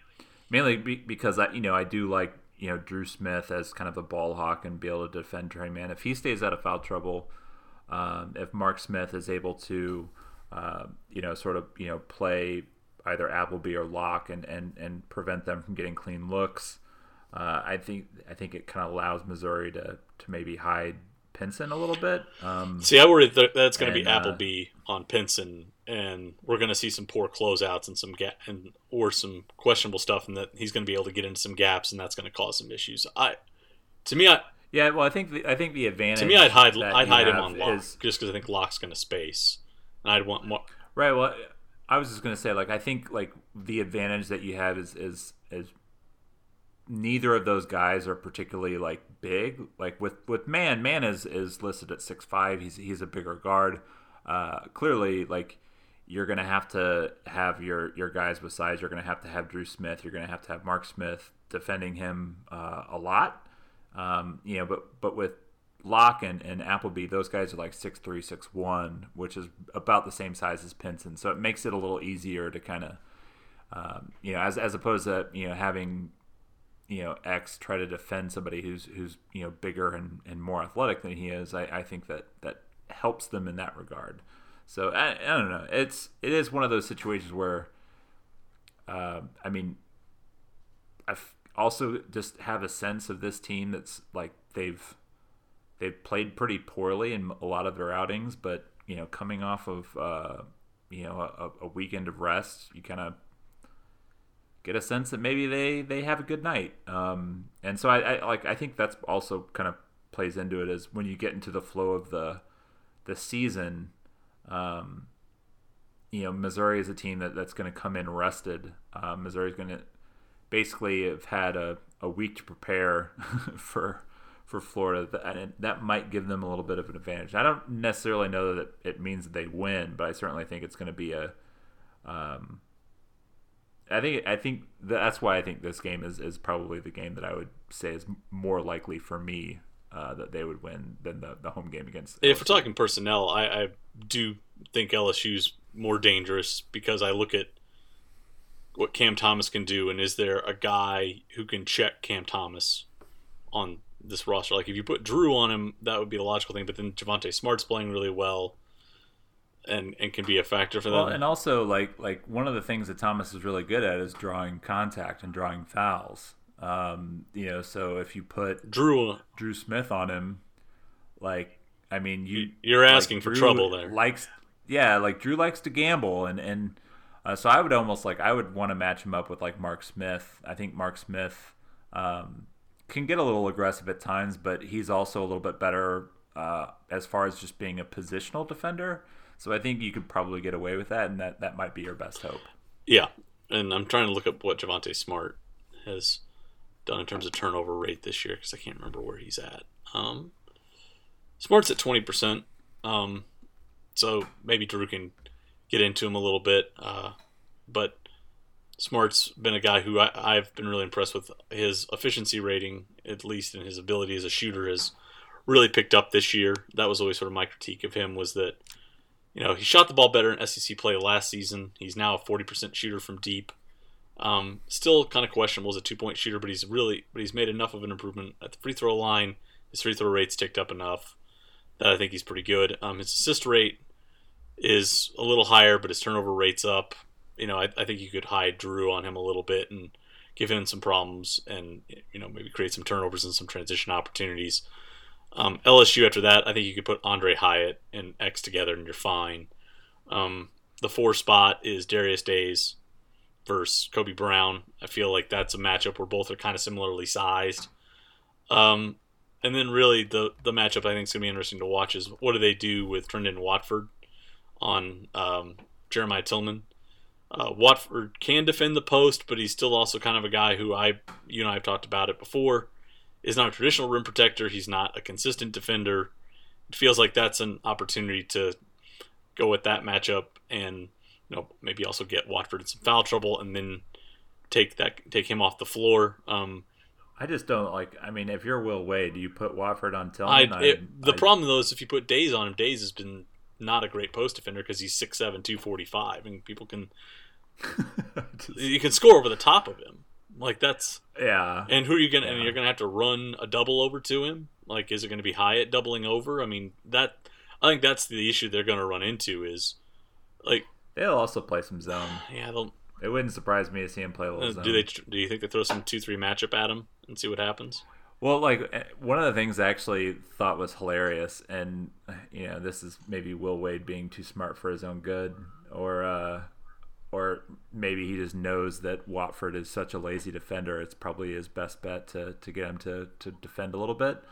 E: mainly be, because I, you know, I do like you know Dru Smith as kind of a ball hawk and be able to defend Tre Mann. If he stays out of foul trouble, um, if Mark Smith is able to, uh, you know, sort of you know play either Appleby or Locke and and and prevent them from getting clean looks. Uh, I think I think it kind of allows Missouri to to maybe hide Pinson a little bit. Um,
F: See, I worry that that's going to be
E: uh,
F: Appleby on Pinson, and we're going to see some poor closeouts and some gap and or some questionable stuff, and that he's going to be able to get into some gaps, and that's going to cause some issues. I, to me, I
E: yeah, well, I think the, I think the advantage
F: to me, I'd hide I'd hide him on Locke
E: is-
F: just because I think Locke's going to space, and I'd want more.
E: Right. Well, I was just gonna say, like, I think like the advantage that you have is is is neither of those guys are particularly like big. Like with with Mann, Mann is is listed at six five. He's he's a bigger guard. Uh, clearly, like you're gonna have to have your your guys with size. You're gonna have to have Dru Smith. You're gonna have to have Mark Smith defending him uh, a lot. Um, you know, but but with Locke and, and Appleby, those guys are like six three, six one, which is about the same size as Pinson. So it makes it a little easier to kind of, um, you know, as as opposed to you know having, you know, X try to defend somebody who's who's you know bigger and, and more athletic than he is. I, I think that that helps them in that regard. So I, I don't know. It's it is one of those situations where, uh, I mean, I also just have a sense of this team that's like they've they've played pretty poorly in a lot of their outings, but you know, coming off of uh, you know a, a weekend of rest, you kind of get a sense that maybe they they have a good night. Um, and so I, I like I think that's also kind of plays into it is when you get into the flow of the the season. Um, you know, Missouri is a team that, that's going to come in rested. Uh, Missouri's going to basically have had a, a week to prepare for for Florida, and that might give them a little bit of an advantage. I don't necessarily know that it means that they win, but I certainly think it's going to be a. Um, I think I think that's why I think this game is, is probably the game that I would say is more likely for me uh, that they would win than the, the home game against.
F: If we're talking personnel, I, I do think LSU's more dangerous because I look at what Cam Thomas can do, and is there a guy who can check Cam Thomas on this roster? Like if you put Dru on him, that would be the logical thing. But then Javonte Smart's playing really well, and and can be a factor for them.
E: Well, and also like like one of the things that Thomas is really good at is drawing contact and drawing fouls. Um, you know, so if you put
F: Dru
E: Dru Smith on him, like I mean, you
F: You're
E: like,
F: asking for
E: Drew
F: trouble there.
E: Likes yeah, like Dru likes to gamble, and and uh, so I would almost like I would want to match him up with like Mark Smith. I think Mark Smith um, can get a little aggressive at times, but he's also a little bit better uh, as far as just being a positional defender. So I think you could probably get away with that, and that that might be your best hope.
F: Yeah, and I'm trying to look up what Javonte Smart has done in terms of turnover rate this year because I can't remember where he's at. Um, Smart's at twenty percent, um, so maybe Dru can get into him a little bit. Uh, but Smart's been a guy who I, I've been really impressed with. His efficiency rating, at least in his ability as a shooter, has really picked up this year. That was always sort of my critique of him was that you know he shot the ball better in SEC play last season. He's now a forty percent shooter from deep. Um, still kind of questionable as a two point shooter, but he's really but he's made enough of an improvement at the free throw line. His free throw rate's ticked up enough that I think he's pretty good. Um, his assist rate is a little higher, but his turnover rate's up. You know, I, I think you could hide Dru on him a little bit and give him some problems, and you know maybe create some turnovers and some transition opportunities. Um, LSU after that, I think you could put Aundre Hyatt and X together and you're fine. Um, the four spot is Darius Days versus Kobe Brown. I feel like that's a matchup where both are kind of similarly sized. Um, and then really the the matchup I think is gonna be interesting to watch is what do they do with Trendon Watford on um, Jeremiah Tilmon. Uh, Watford can defend the post, but he's still also kind of a guy who I, you know, I've talked about it before, is not a traditional rim protector. He's not a consistent defender. It feels like that's an opportunity to go with that matchup and you know maybe also get Watford in some foul trouble and then take that take him off the floor. Um,
E: I just don't like. I mean, if you're Will Wade, do you put Watford on Tilmon?
F: I, it, the I, problem though is if you put Days on him, Days has been not a great post defender because he's 6'7", 245, and people can you can score over the top of him. Like that's
E: yeah.
F: And who are you gonna? Yeah. And you're gonna have to run a double over to him. Like, is it gonna be Hyatt doubling over? I mean, that I think that's the issue they're gonna run into is like
E: they'll also play some zone.
F: Yeah, they'll.
E: It wouldn't surprise me to see him play a little uh, zone.
F: Do they? Do you think they throw some two three matchup at him and see what happens?
E: Well, like eh, one of the things I actually thought was hilarious, and you know, this is maybe Will Wade being too smart for his own good, or uh, or maybe he just knows that Watford is such a lazy defender. It's probably his best bet to, to get him to, to defend a little bit.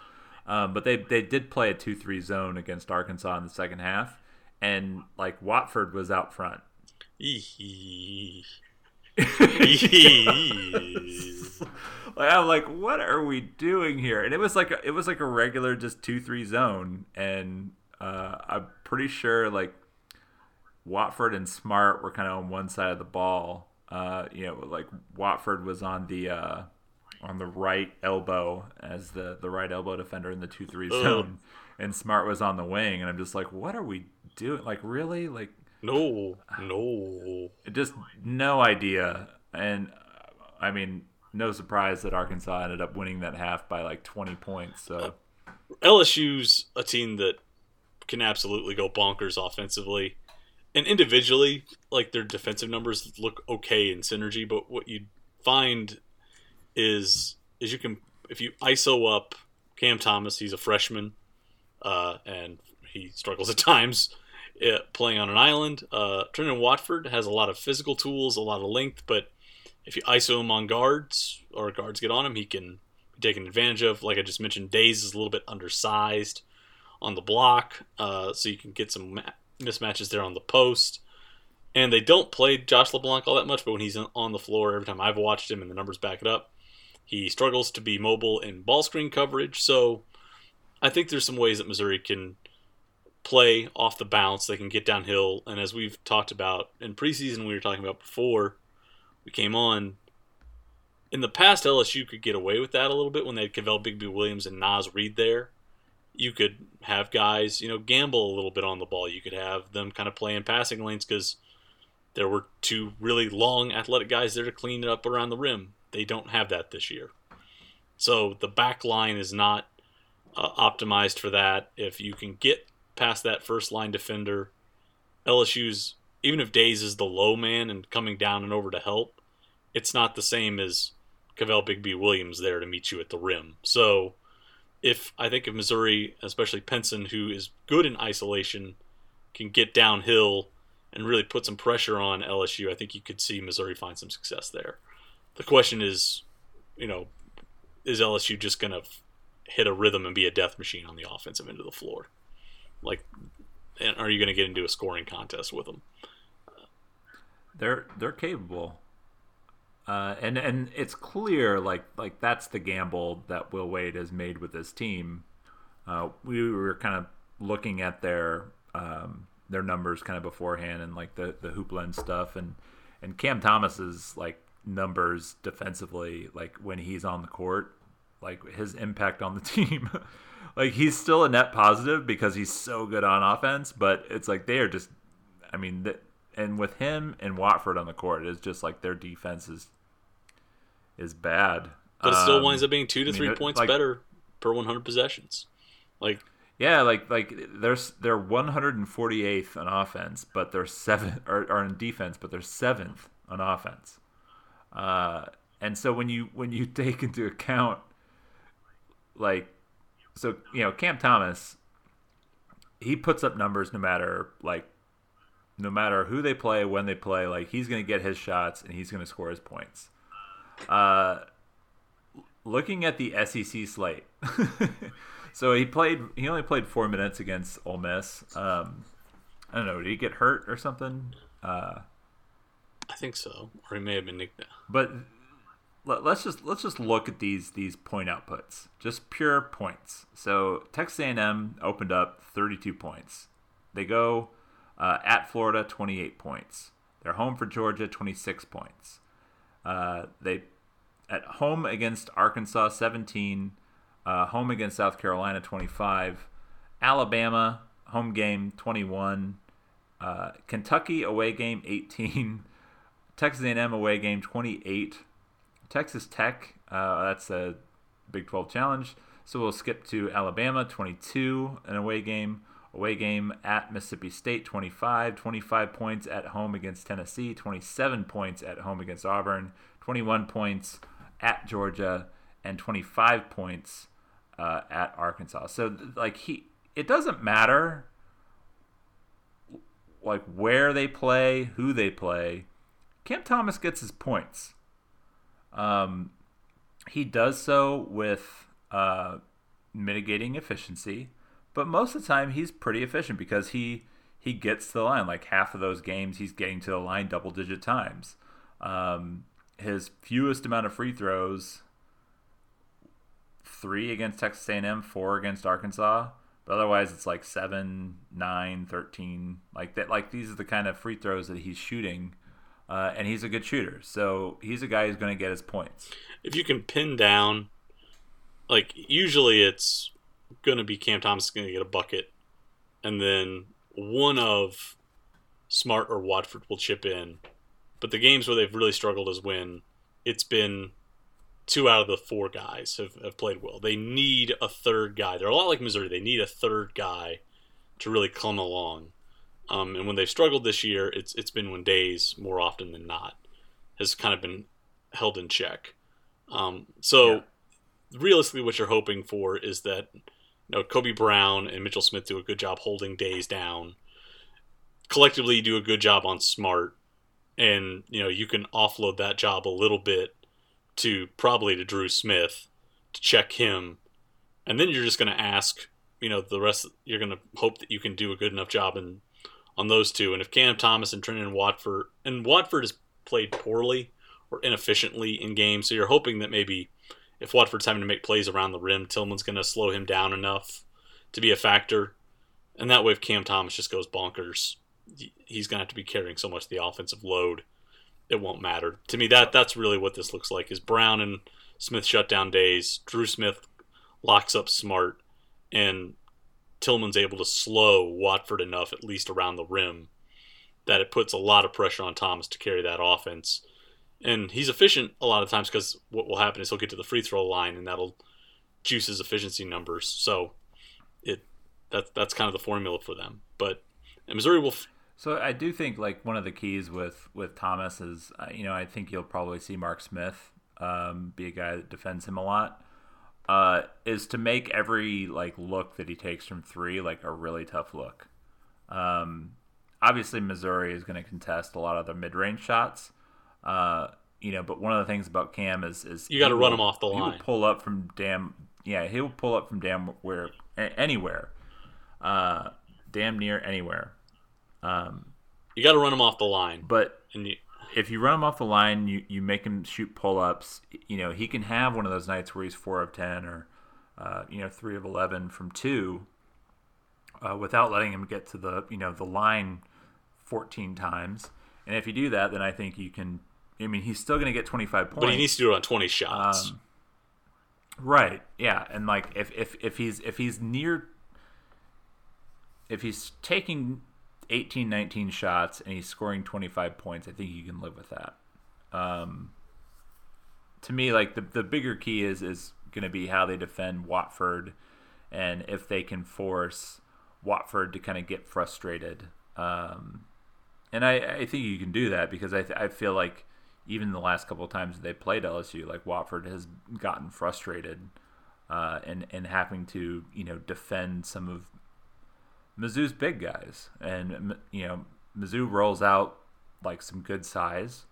E: Um, but they they did play a two three zone against Arkansas in the second half, and like Watford was out front. I'm like, what are we doing here? And it was like a, it was like a regular just two three zone, and uh, I'm pretty sure like Watford and Smart were kind of on one side of the ball. Uh, you know, like Watford was on the uh, on the right elbow as the the right elbow defender in the two three zone, and Smart was on the wing. And I'm just like, what are we doing? Like, really? Like,
F: no, no,
E: just no idea. And I mean, no surprise that Arkansas ended up winning that half by like 20 points. So
F: LSU's a team that can absolutely go bonkers offensively. And individually, like their defensive numbers look okay in synergy, but what you find is is you can if you ISO up Cam Thomas, he's a freshman, uh, and he struggles at times uh, playing on an island. Uh, Trendon Watford has a lot of physical tools, a lot of length, but if you ISO him on guards or guards get on him, he can be taken advantage of. Like I just mentioned, Days is a little bit undersized on the block, uh, so you can get some ma- mismatches there on the post. And they don't play Josh LeBlanc all that much, but when he's on the floor, every time I've watched him and the numbers back it up, he struggles to be mobile in ball screen coverage. So I think there's some ways that Missouri can play off the bounce. They can get downhill. And as we've talked about in preseason, we were talking about before, we came on. In the past, LSU could get away with that a little bit when they had Kavell Bigby Williams and Naz Reid there. You could have guys, you know, gamble a little bit on the ball. You could have them kind of play in passing lanes because there were two really long athletic guys there to clean it up around the rim. They don't have that this year. So the back line is not uh, optimized for that. If you can get past that first line defender, LSU's even if Days is the low man and coming down and over to help, it's not the same as Kavell Bigby Williams there to meet you at the rim. So if I think of Missouri, especially Pinson, who is good in isolation, can get downhill and really put some pressure on LSU, I think you could see Missouri find some success there. The question is, you know, is LSU just going to hit a rhythm and be a death machine on the offensive end of the floor? Like, are you going to get into a scoring contest with them?
E: They're they're capable, uh, and and it's clear like like that's the gamble that Will Wade has made with his team. Uh, we were kind of looking at their um, their numbers kind of beforehand and like the the and stuff, and and Cam Thomas's like numbers defensively, like when he's on the court, like his impact on the team. like he's still a net positive because he's so good on offense, but it's like they are just, I mean, th- and with him and Watford on the court, it's just like their defense is is bad.
F: But it still
E: Um,
F: winds up being two to
E: I mean,
F: three
E: it-
F: points
E: like-
F: better per 100 possessions. Like,
E: Yeah, like like there's they're 148th on offense, but they're seventh or, or in defense, but they're seventh on offense. Uh, and so when you when you take into account like so you know Cam Thomas, he puts up numbers no matter like no matter who they play, when they play, like he's going to get his shots and he's going to score his points. Uh, looking at the SEC slate, so he played. He only played four minutes against Ole Miss. Um, I don't know. Did he get hurt or something? Uh,
F: I think so, or he may have been nicked.
E: but let, us just let's just look at these these point outputs, just pure points. So Texas A&M opened up 32 points. They go uh, at Florida 28 points. They're home for Georgia 26 points. Uh, they at home against Arkansas 17, uh, home against South Carolina 25, Alabama home game 21, uh, Kentucky away game 18, Texas A&M away game 28, Texas Tech uh, that's a Big 12 challenge. So we'll skip to Alabama 22 an away game. Away game at Mississippi State 25, 25 points at home against Tennessee, 27 points at home against Auburn, 21 points at Georgia, and 25 points uh, at Arkansas. So like he, it doesn't matter like where they play, who they play. Cam Thomas gets his points. Um, he does so with uh, mitigating efficiency, but most of the time he's pretty efficient because he he gets to the line. Like half of those games, he's getting to the line double digit times. Um, his fewest amount of free throws three against Texas A&M, four against Arkansas. But otherwise, it's like seven, nine, thirteen, like that. Like these are the kind of free throws that he's shooting, uh, and he's a good shooter. So he's a guy who's going to get his points.
F: If you can pin down, like usually it's going to be Cam Thomas going to get a bucket, and then one of Smart or Watford will chip in. But the games where they've really struggled is when it's been two out of the four guys have, have played well. They need a third guy. They're a lot like Missouri. They need a third guy to really come along. Um, and when they've struggled this year, it's it's been when Days more often than not has kind of been held in check. Um, so realistically, what you're hoping for is that you know Kobe Brown and Mitchell Smith do a good job holding Days down. Collectively, you do a good job on Smart, and you know you can offload that job a little bit to probably to Dru Smith to check him, and then you're just going to ask, you know, the rest. You're going to hope that you can do a good enough job in on those two. And if Cam Thomas and Trendon Watford and Watford has played poorly or inefficiently in games, so you're hoping that maybe if Watford's having to make plays around the rim, Tilmon's going to slow him down enough to be a factor. And that way, if Cam Thomas just goes bonkers, he's going to have to be carrying so much of the offensive load it won't matter. To me, that that's really what this looks like. Is Brown and Smith shut down days. Dru Smith locks up Smart, and Tilmon's able to slow Watford enough, at least around the rim, that it puts a lot of pressure on Thomas to carry that offense. And he's efficient a lot of times because what will happen is he'll get to the free throw line, and that'll juice his efficiency numbers. So it that's that's kind of the formula for them. But Missouri will. F-
E: So I do think like one of the keys with with Thomas is uh, you know I think you'll probably see Mark Smith um, be a guy that defends him a lot. Uh, is to make every like look that he takes from three like a really tough look. Um, obviously, Missouri is going to contest a lot of the mid-range shots. Uh, you know, but one of the things about Cam is is
F: You gotta run him off the line.
E: He will pull up from damn yeah. He'll pull up from damn where a- anywhere, uh, damn near anywhere.
F: You got to run him off the line.
E: But
F: and you,
E: if you run him off the line, you, you make him shoot pull ups. You know, he can have one of those nights where he's four of ten or uh, you know three of eleven from two, uh, without letting him get to the you know the line fourteen times. And if you do that, then I think you can. I mean, he's still going to get twenty five points.
F: but he needs to do it on 20 shots.
E: Um, Right. Yeah, and like if if if he's if he's near if he's taking 18 19 shots and he's scoring 25 points, I think you can live with that. Um to me like the the bigger key is is going to be how they defend Watford and if they can force Watford to kind of get frustrated. Um and I, I think you can do that because I, th- I feel like even the last couple of times they played LSU, like Watford has gotten frustrated uh, and and having to you know defend some of Mizzou's big guys, and you know Mizzou rolls out like some good size,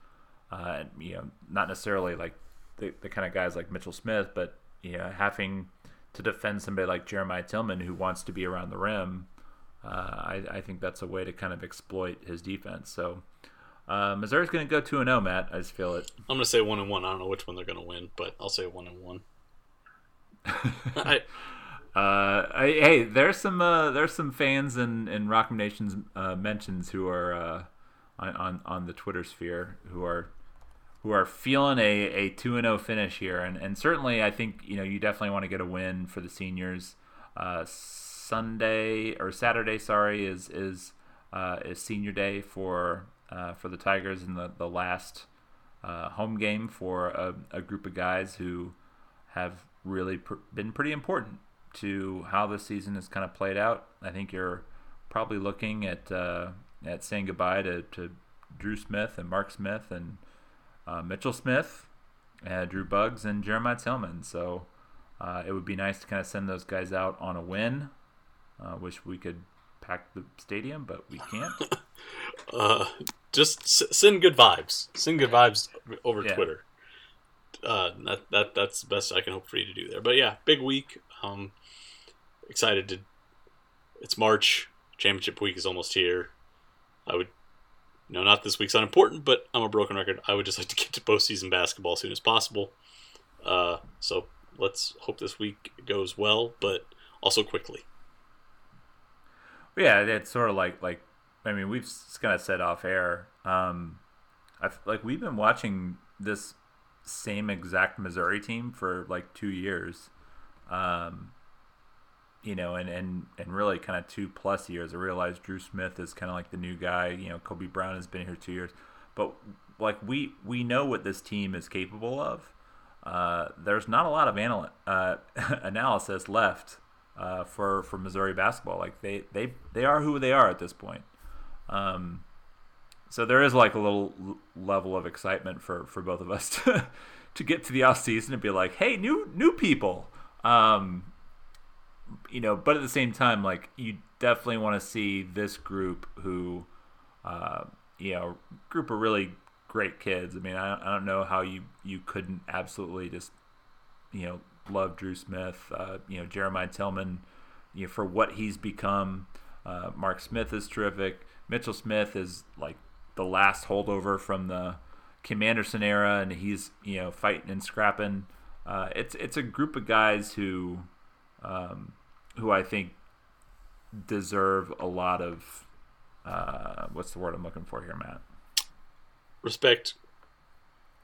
E: uh, and, you know not necessarily like the, the kind of guys like Mitchell Smith, but you know having to defend somebody like Jeremiah Tilmon who wants to be around the rim. Uh, I, I think that's a way to kind of exploit his defense. So uh, Missouri's going to go two and zero, Matt. I just feel it.
F: I'm going to say 1 and 1. I don't know which one they're going to win, but I'll say 1 and 1. I,
E: Uh, hey, there's some uh, there's some fans in in Rock Nation's uh, mentions who are uh, on, on the Twitter sphere who are who are feeling a a two and zero finish here, and and certainly I think you know you definitely want to get a win for the seniors. Uh, Sunday or Saturday, sorry, is is uh, is senior day for uh, for the Tigers in the the last uh, home game for a, a group of guys who have really pr- been pretty important to how the season has kind of played out. I think you're probably looking at uh, at saying goodbye to, to Dru Smith and Mark Smith and uh, Mitchell Smith, uh, Drew Buggs and Jeremiah Tilmon. So uh, it would be nice to kind of send those guys out on a win. Uh, wish we could pack the stadium, but we can't.
F: uh, just s- send good vibes. Send good vibes over
E: Yeah.
F: Twitter. Uh, that, that That's the best I can hope for you to do there. But yeah, big week. Um, excited to. It's March. Championship week is almost here. I would. No, not this week's unimportant, but I'm a broken record. I would just like to get to postseason basketball as soon as possible. Uh, so let's hope this week goes well, but also quickly.
E: Yeah, it's sort of like like I mean we've kind of said off air. Um, I like we've been watching this same exact Missouri team for like two years, um, you know, and and and really kind of two plus years. I realize Dru Smith is kind of like the new guy. You know, Kobe Brown has been here two years, but like we we know what this team is capable of. Uh, there's not a lot of anal- uh, analysis left uh, for for Missouri basketball. Like they they they are who they are at this point. Um, so there is like a little level of excitement for for both of us to to get to the off season and be like, hey, new new people. Um, you know, but at the same time, like you definitely want to see this group who, uh, you know, group of really great kids. I mean, I, I don't know how you you couldn't absolutely just you know, love Dru Smith, uh, you know, Jeremiah Tilmon, you know, for what he's become. Uh, Mark Smith is terrific. Mitchell Smith is like the last holdover from the Kim Anderson era, and he's you know fighting and scrapping. Uh, it's it's a group of guys who, um, who I think deserve a lot of uh, what's the word I'm looking for here, Matt?
F: Respect,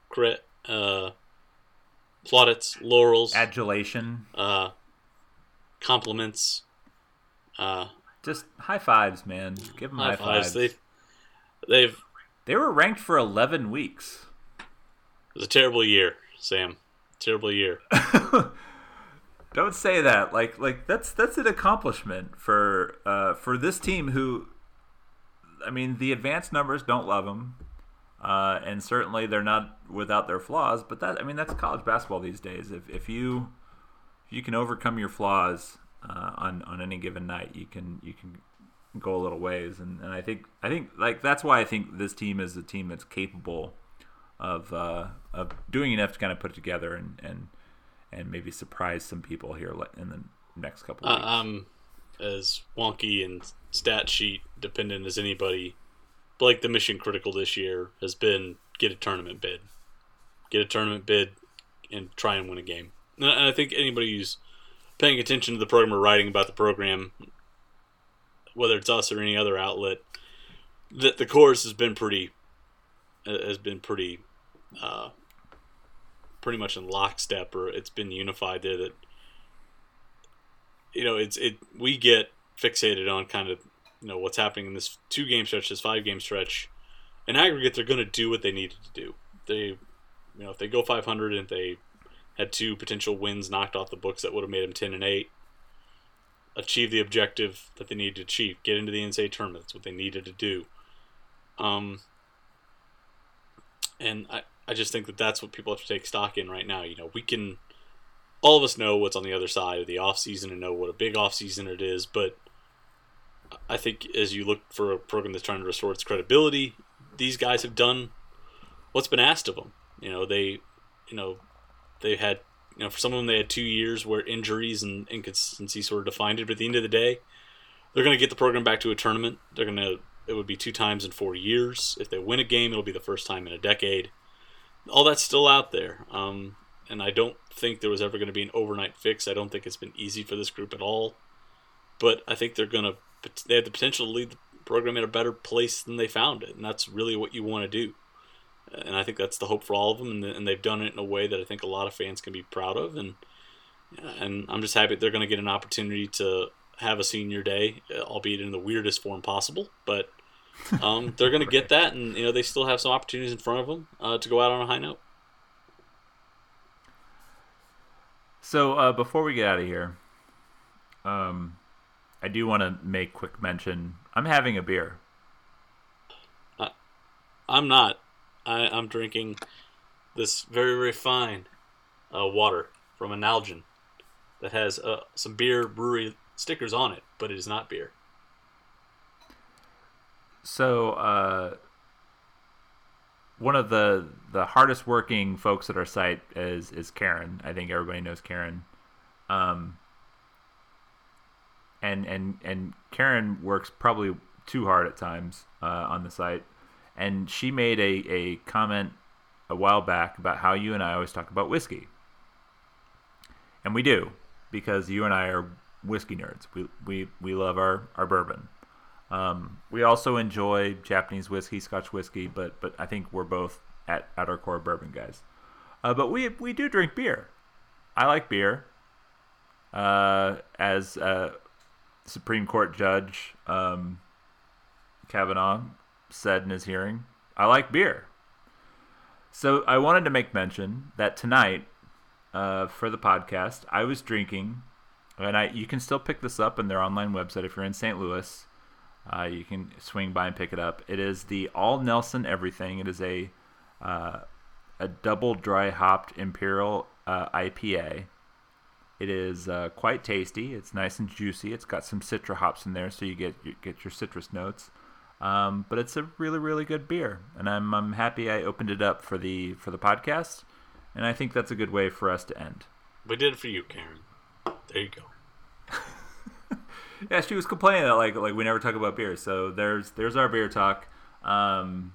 F: credit, uh, plaudits, laurels,
E: Adulation,
F: uh, compliments, uh,
E: just high fives, man. Give them high,
F: high fives.
E: fives.
F: They've, they've,
E: They were ranked for 11 weeks.
F: it was a terrible year, Sam. Terrible year.
E: Don't say that. Like like that's that's an accomplishment for uh, for this team who I mean, the advanced numbers don't love them. Uh, and certainly they're not without their flaws, but that I mean that's college basketball these days. If if you if you can overcome your flaws uh, on on any given night, you can you can go a little ways. And, and I think I think like that's why I think this team is a team that's capable of uh, of doing enough to kind of put it together and and and maybe surprise some people here in the next couple of
F: Uh,
E: weeks.
F: I'm as wonky and stat sheet dependent as anybody. But like the mission critical this year has been get a tournament bid, get a tournament bid, and try and win a game. And I and I think anybody who's paying attention to the program or writing about the program, whether it's us or any other outlet, that the course has been pretty has been pretty uh, pretty much in lockstep or it's been unified there that you know it's it we get fixated on kind of you know what's happening in this two game stretch this five game stretch. In aggregate they're going to do what they needed to do. They you know if they go 500 and they had two potential wins knocked off the books that would have made them 10 and 8 achieve the objective that they needed to achieve. Get into the NCAA tournament. That's what they needed to do. Um and I, I just think that that's what people have to take stock in right now. You know we can all of us know what's on the other side of the off season and know what a big off season it is but I think as you look for a program that's trying to restore its credibility these guys have done what's been asked of them. You know they you know they had you know for some of them they had two years where injuries and inconsistency sort of defined it but at the end of the day they're going to get the program back to a tournament. They're going to it would be two times in four years. If they win a game it'll be the first time in a decade all that's still out there. Um, and i don't think there was ever going to be an overnight fix. I don't think it's been easy for this group at all. But i think they're going to they have the potential to lead the program in a better place than they found it. And that's really what you want to do. And I think that's the hope for all of them, and, and they've done it in a way that I think a lot of fans can be proud of, and and I'm just happy they're going to get an opportunity to have a senior day, albeit in the weirdest form possible, but um, they're going to get that, and you know they still have some opportunities in front of them uh, to go out on a high note.
E: So uh, before we get out of here, um, I do want to make quick mention. I'm having a beer.
F: I'm not. I, I'm drinking this very very fine uh, water from Analgin that has uh, some beer brewery stickers on it, but it is not beer.
E: So uh, one of the the hardest working folks at our site is is Karen. I think everybody knows Karen. Um, and and and Karen works probably too hard at times uh, on the site. And she made a, a comment a while back about how you and I always talk about whiskey. And we do, because you and I are whiskey nerds. We we, we love our, our bourbon. Um, we also enjoy Japanese whiskey, Scotch whiskey, but but I think we're both at, at our core bourbon guys. Uh, but we we do drink beer. I like beer. Uh, as Supreme Court Judge um, Kavanaugh said in his hearing, I like beer. So I wanted to make mention that tonight, uh, for the podcast, I was drinking, and I you can still pick this up in their online website if you're in St. Louis. Uh, you can swing by and pick it up. It is the All Nelson Everything. It is a uh, a double dry hopped imperial uh, IPA. It is uh, quite tasty. It's nice and juicy. It's got some citra hops in there, so you get you get your citrus notes. Um, but it's a really really good beer, and I'm I'm happy I opened it up for the for the podcast, and I think that's a good way for us to end.
F: We did it for you, Karen. There you go.
E: Yeah, she was complaining that like like we never talk about beer. So there's there's our beer talk. Um,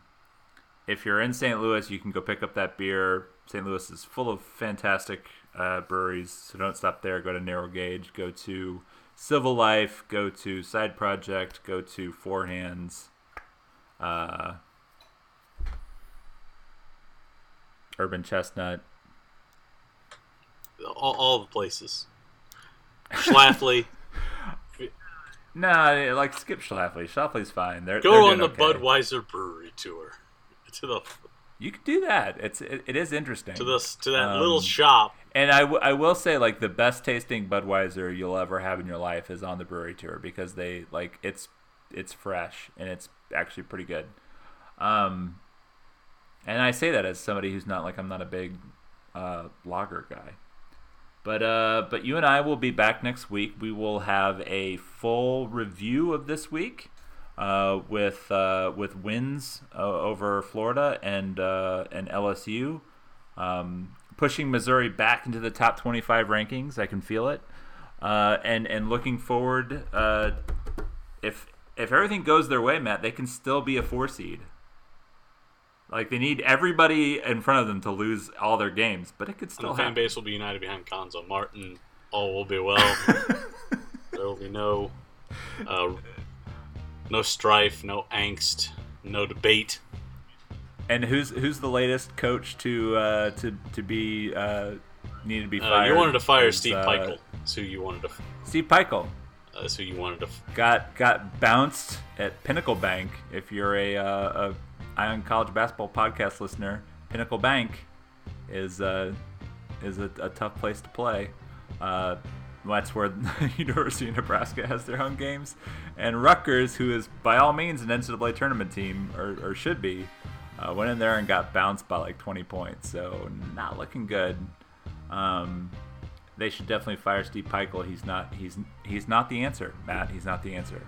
E: if you're in St. Louis, you can go pick up that beer. St. Louis is full of fantastic uh, breweries, so don't stop there. Go to Narrow Gauge. Go to Civil Life. Go to Side Project. Go to Four Hands. Uh, Urban Chestnut.
F: All, all the places. Schlafly.
E: Nah, like skip Schlafly. Schlafly's fine. They're,
F: Go
E: they're
F: on the
E: okay.
F: Budweiser brewery tour. To the
E: You could do that. It's it, it is interesting.
F: to the to that
E: Um,
F: little shop.
E: And I, w- I will say like the best tasting Budweiser you'll ever have in your life is on the brewery tour because they like it's it's fresh and it's actually pretty good. Um, and I say that as somebody who's not like I'm not a big uh, lager guy. But uh, but you and I will be back next week. We will have a full review of this week uh, with uh, with wins uh, over Florida and uh, and LSU, um, pushing Missouri back into the top 25 rankings. I can feel it, uh, and and looking forward. Uh, if if everything goes their way, Matt, they can still be a four seed. Like they need everybody in front of them to lose all their games, but it could
F: And
E: still
F: the fan
E: happen.
F: base will be united behind Cuonzo Martin. All will be well. there will be no, uh, no strife, no angst, no debate.
E: And who's who's the latest coach to uh, to to be uh, needed to be
F: Uh,
E: fired?
F: you wanted to fire Steve
E: uh,
F: Pikiell. That's who you wanted to.
E: F- Steve
F: Pikiell that's who you wanted to. f-
E: got got bounced at Pinnacle Bank. If you're a, uh, a Ion College basketball podcast listener, Pinnacle Bank is uh, is a, a tough place to play. Uh, that's where the University of Nebraska has their home games, and Rutgers, who is by all means an NCAA tournament team or, or should be, uh, went in there and got bounced by like 20 points. So not looking good. Um, they should definitely fire Steve Pikiell. He's not he's he's not the answer, Matt. He's not the answer.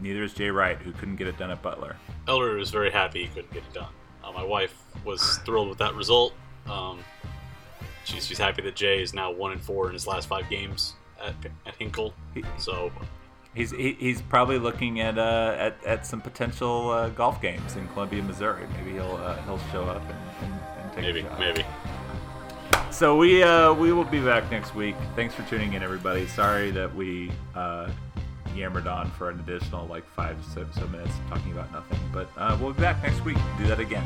E: Neither is Jay Wright, who couldn't get it done at Butler.
F: Elder was very happy he couldn't get it done. Uh, my wife was thrilled with that result. Um, she's, she's happy that Jay is now one and four in his last five games at, at Hinkle. So
E: He's he, he's probably looking at uh, at, at some potential uh, golf games in Columbia, Missouri. Maybe he'll uh, he'll show up and, and, and take
F: maybe
E: a shot.
F: maybe.
E: So we uh, we will be back next week. Thanks for tuning in, everybody. Sorry that we uh, yammered on for an additional like five so minutes talking about nothing, but uh, we'll be back next week. Do that again.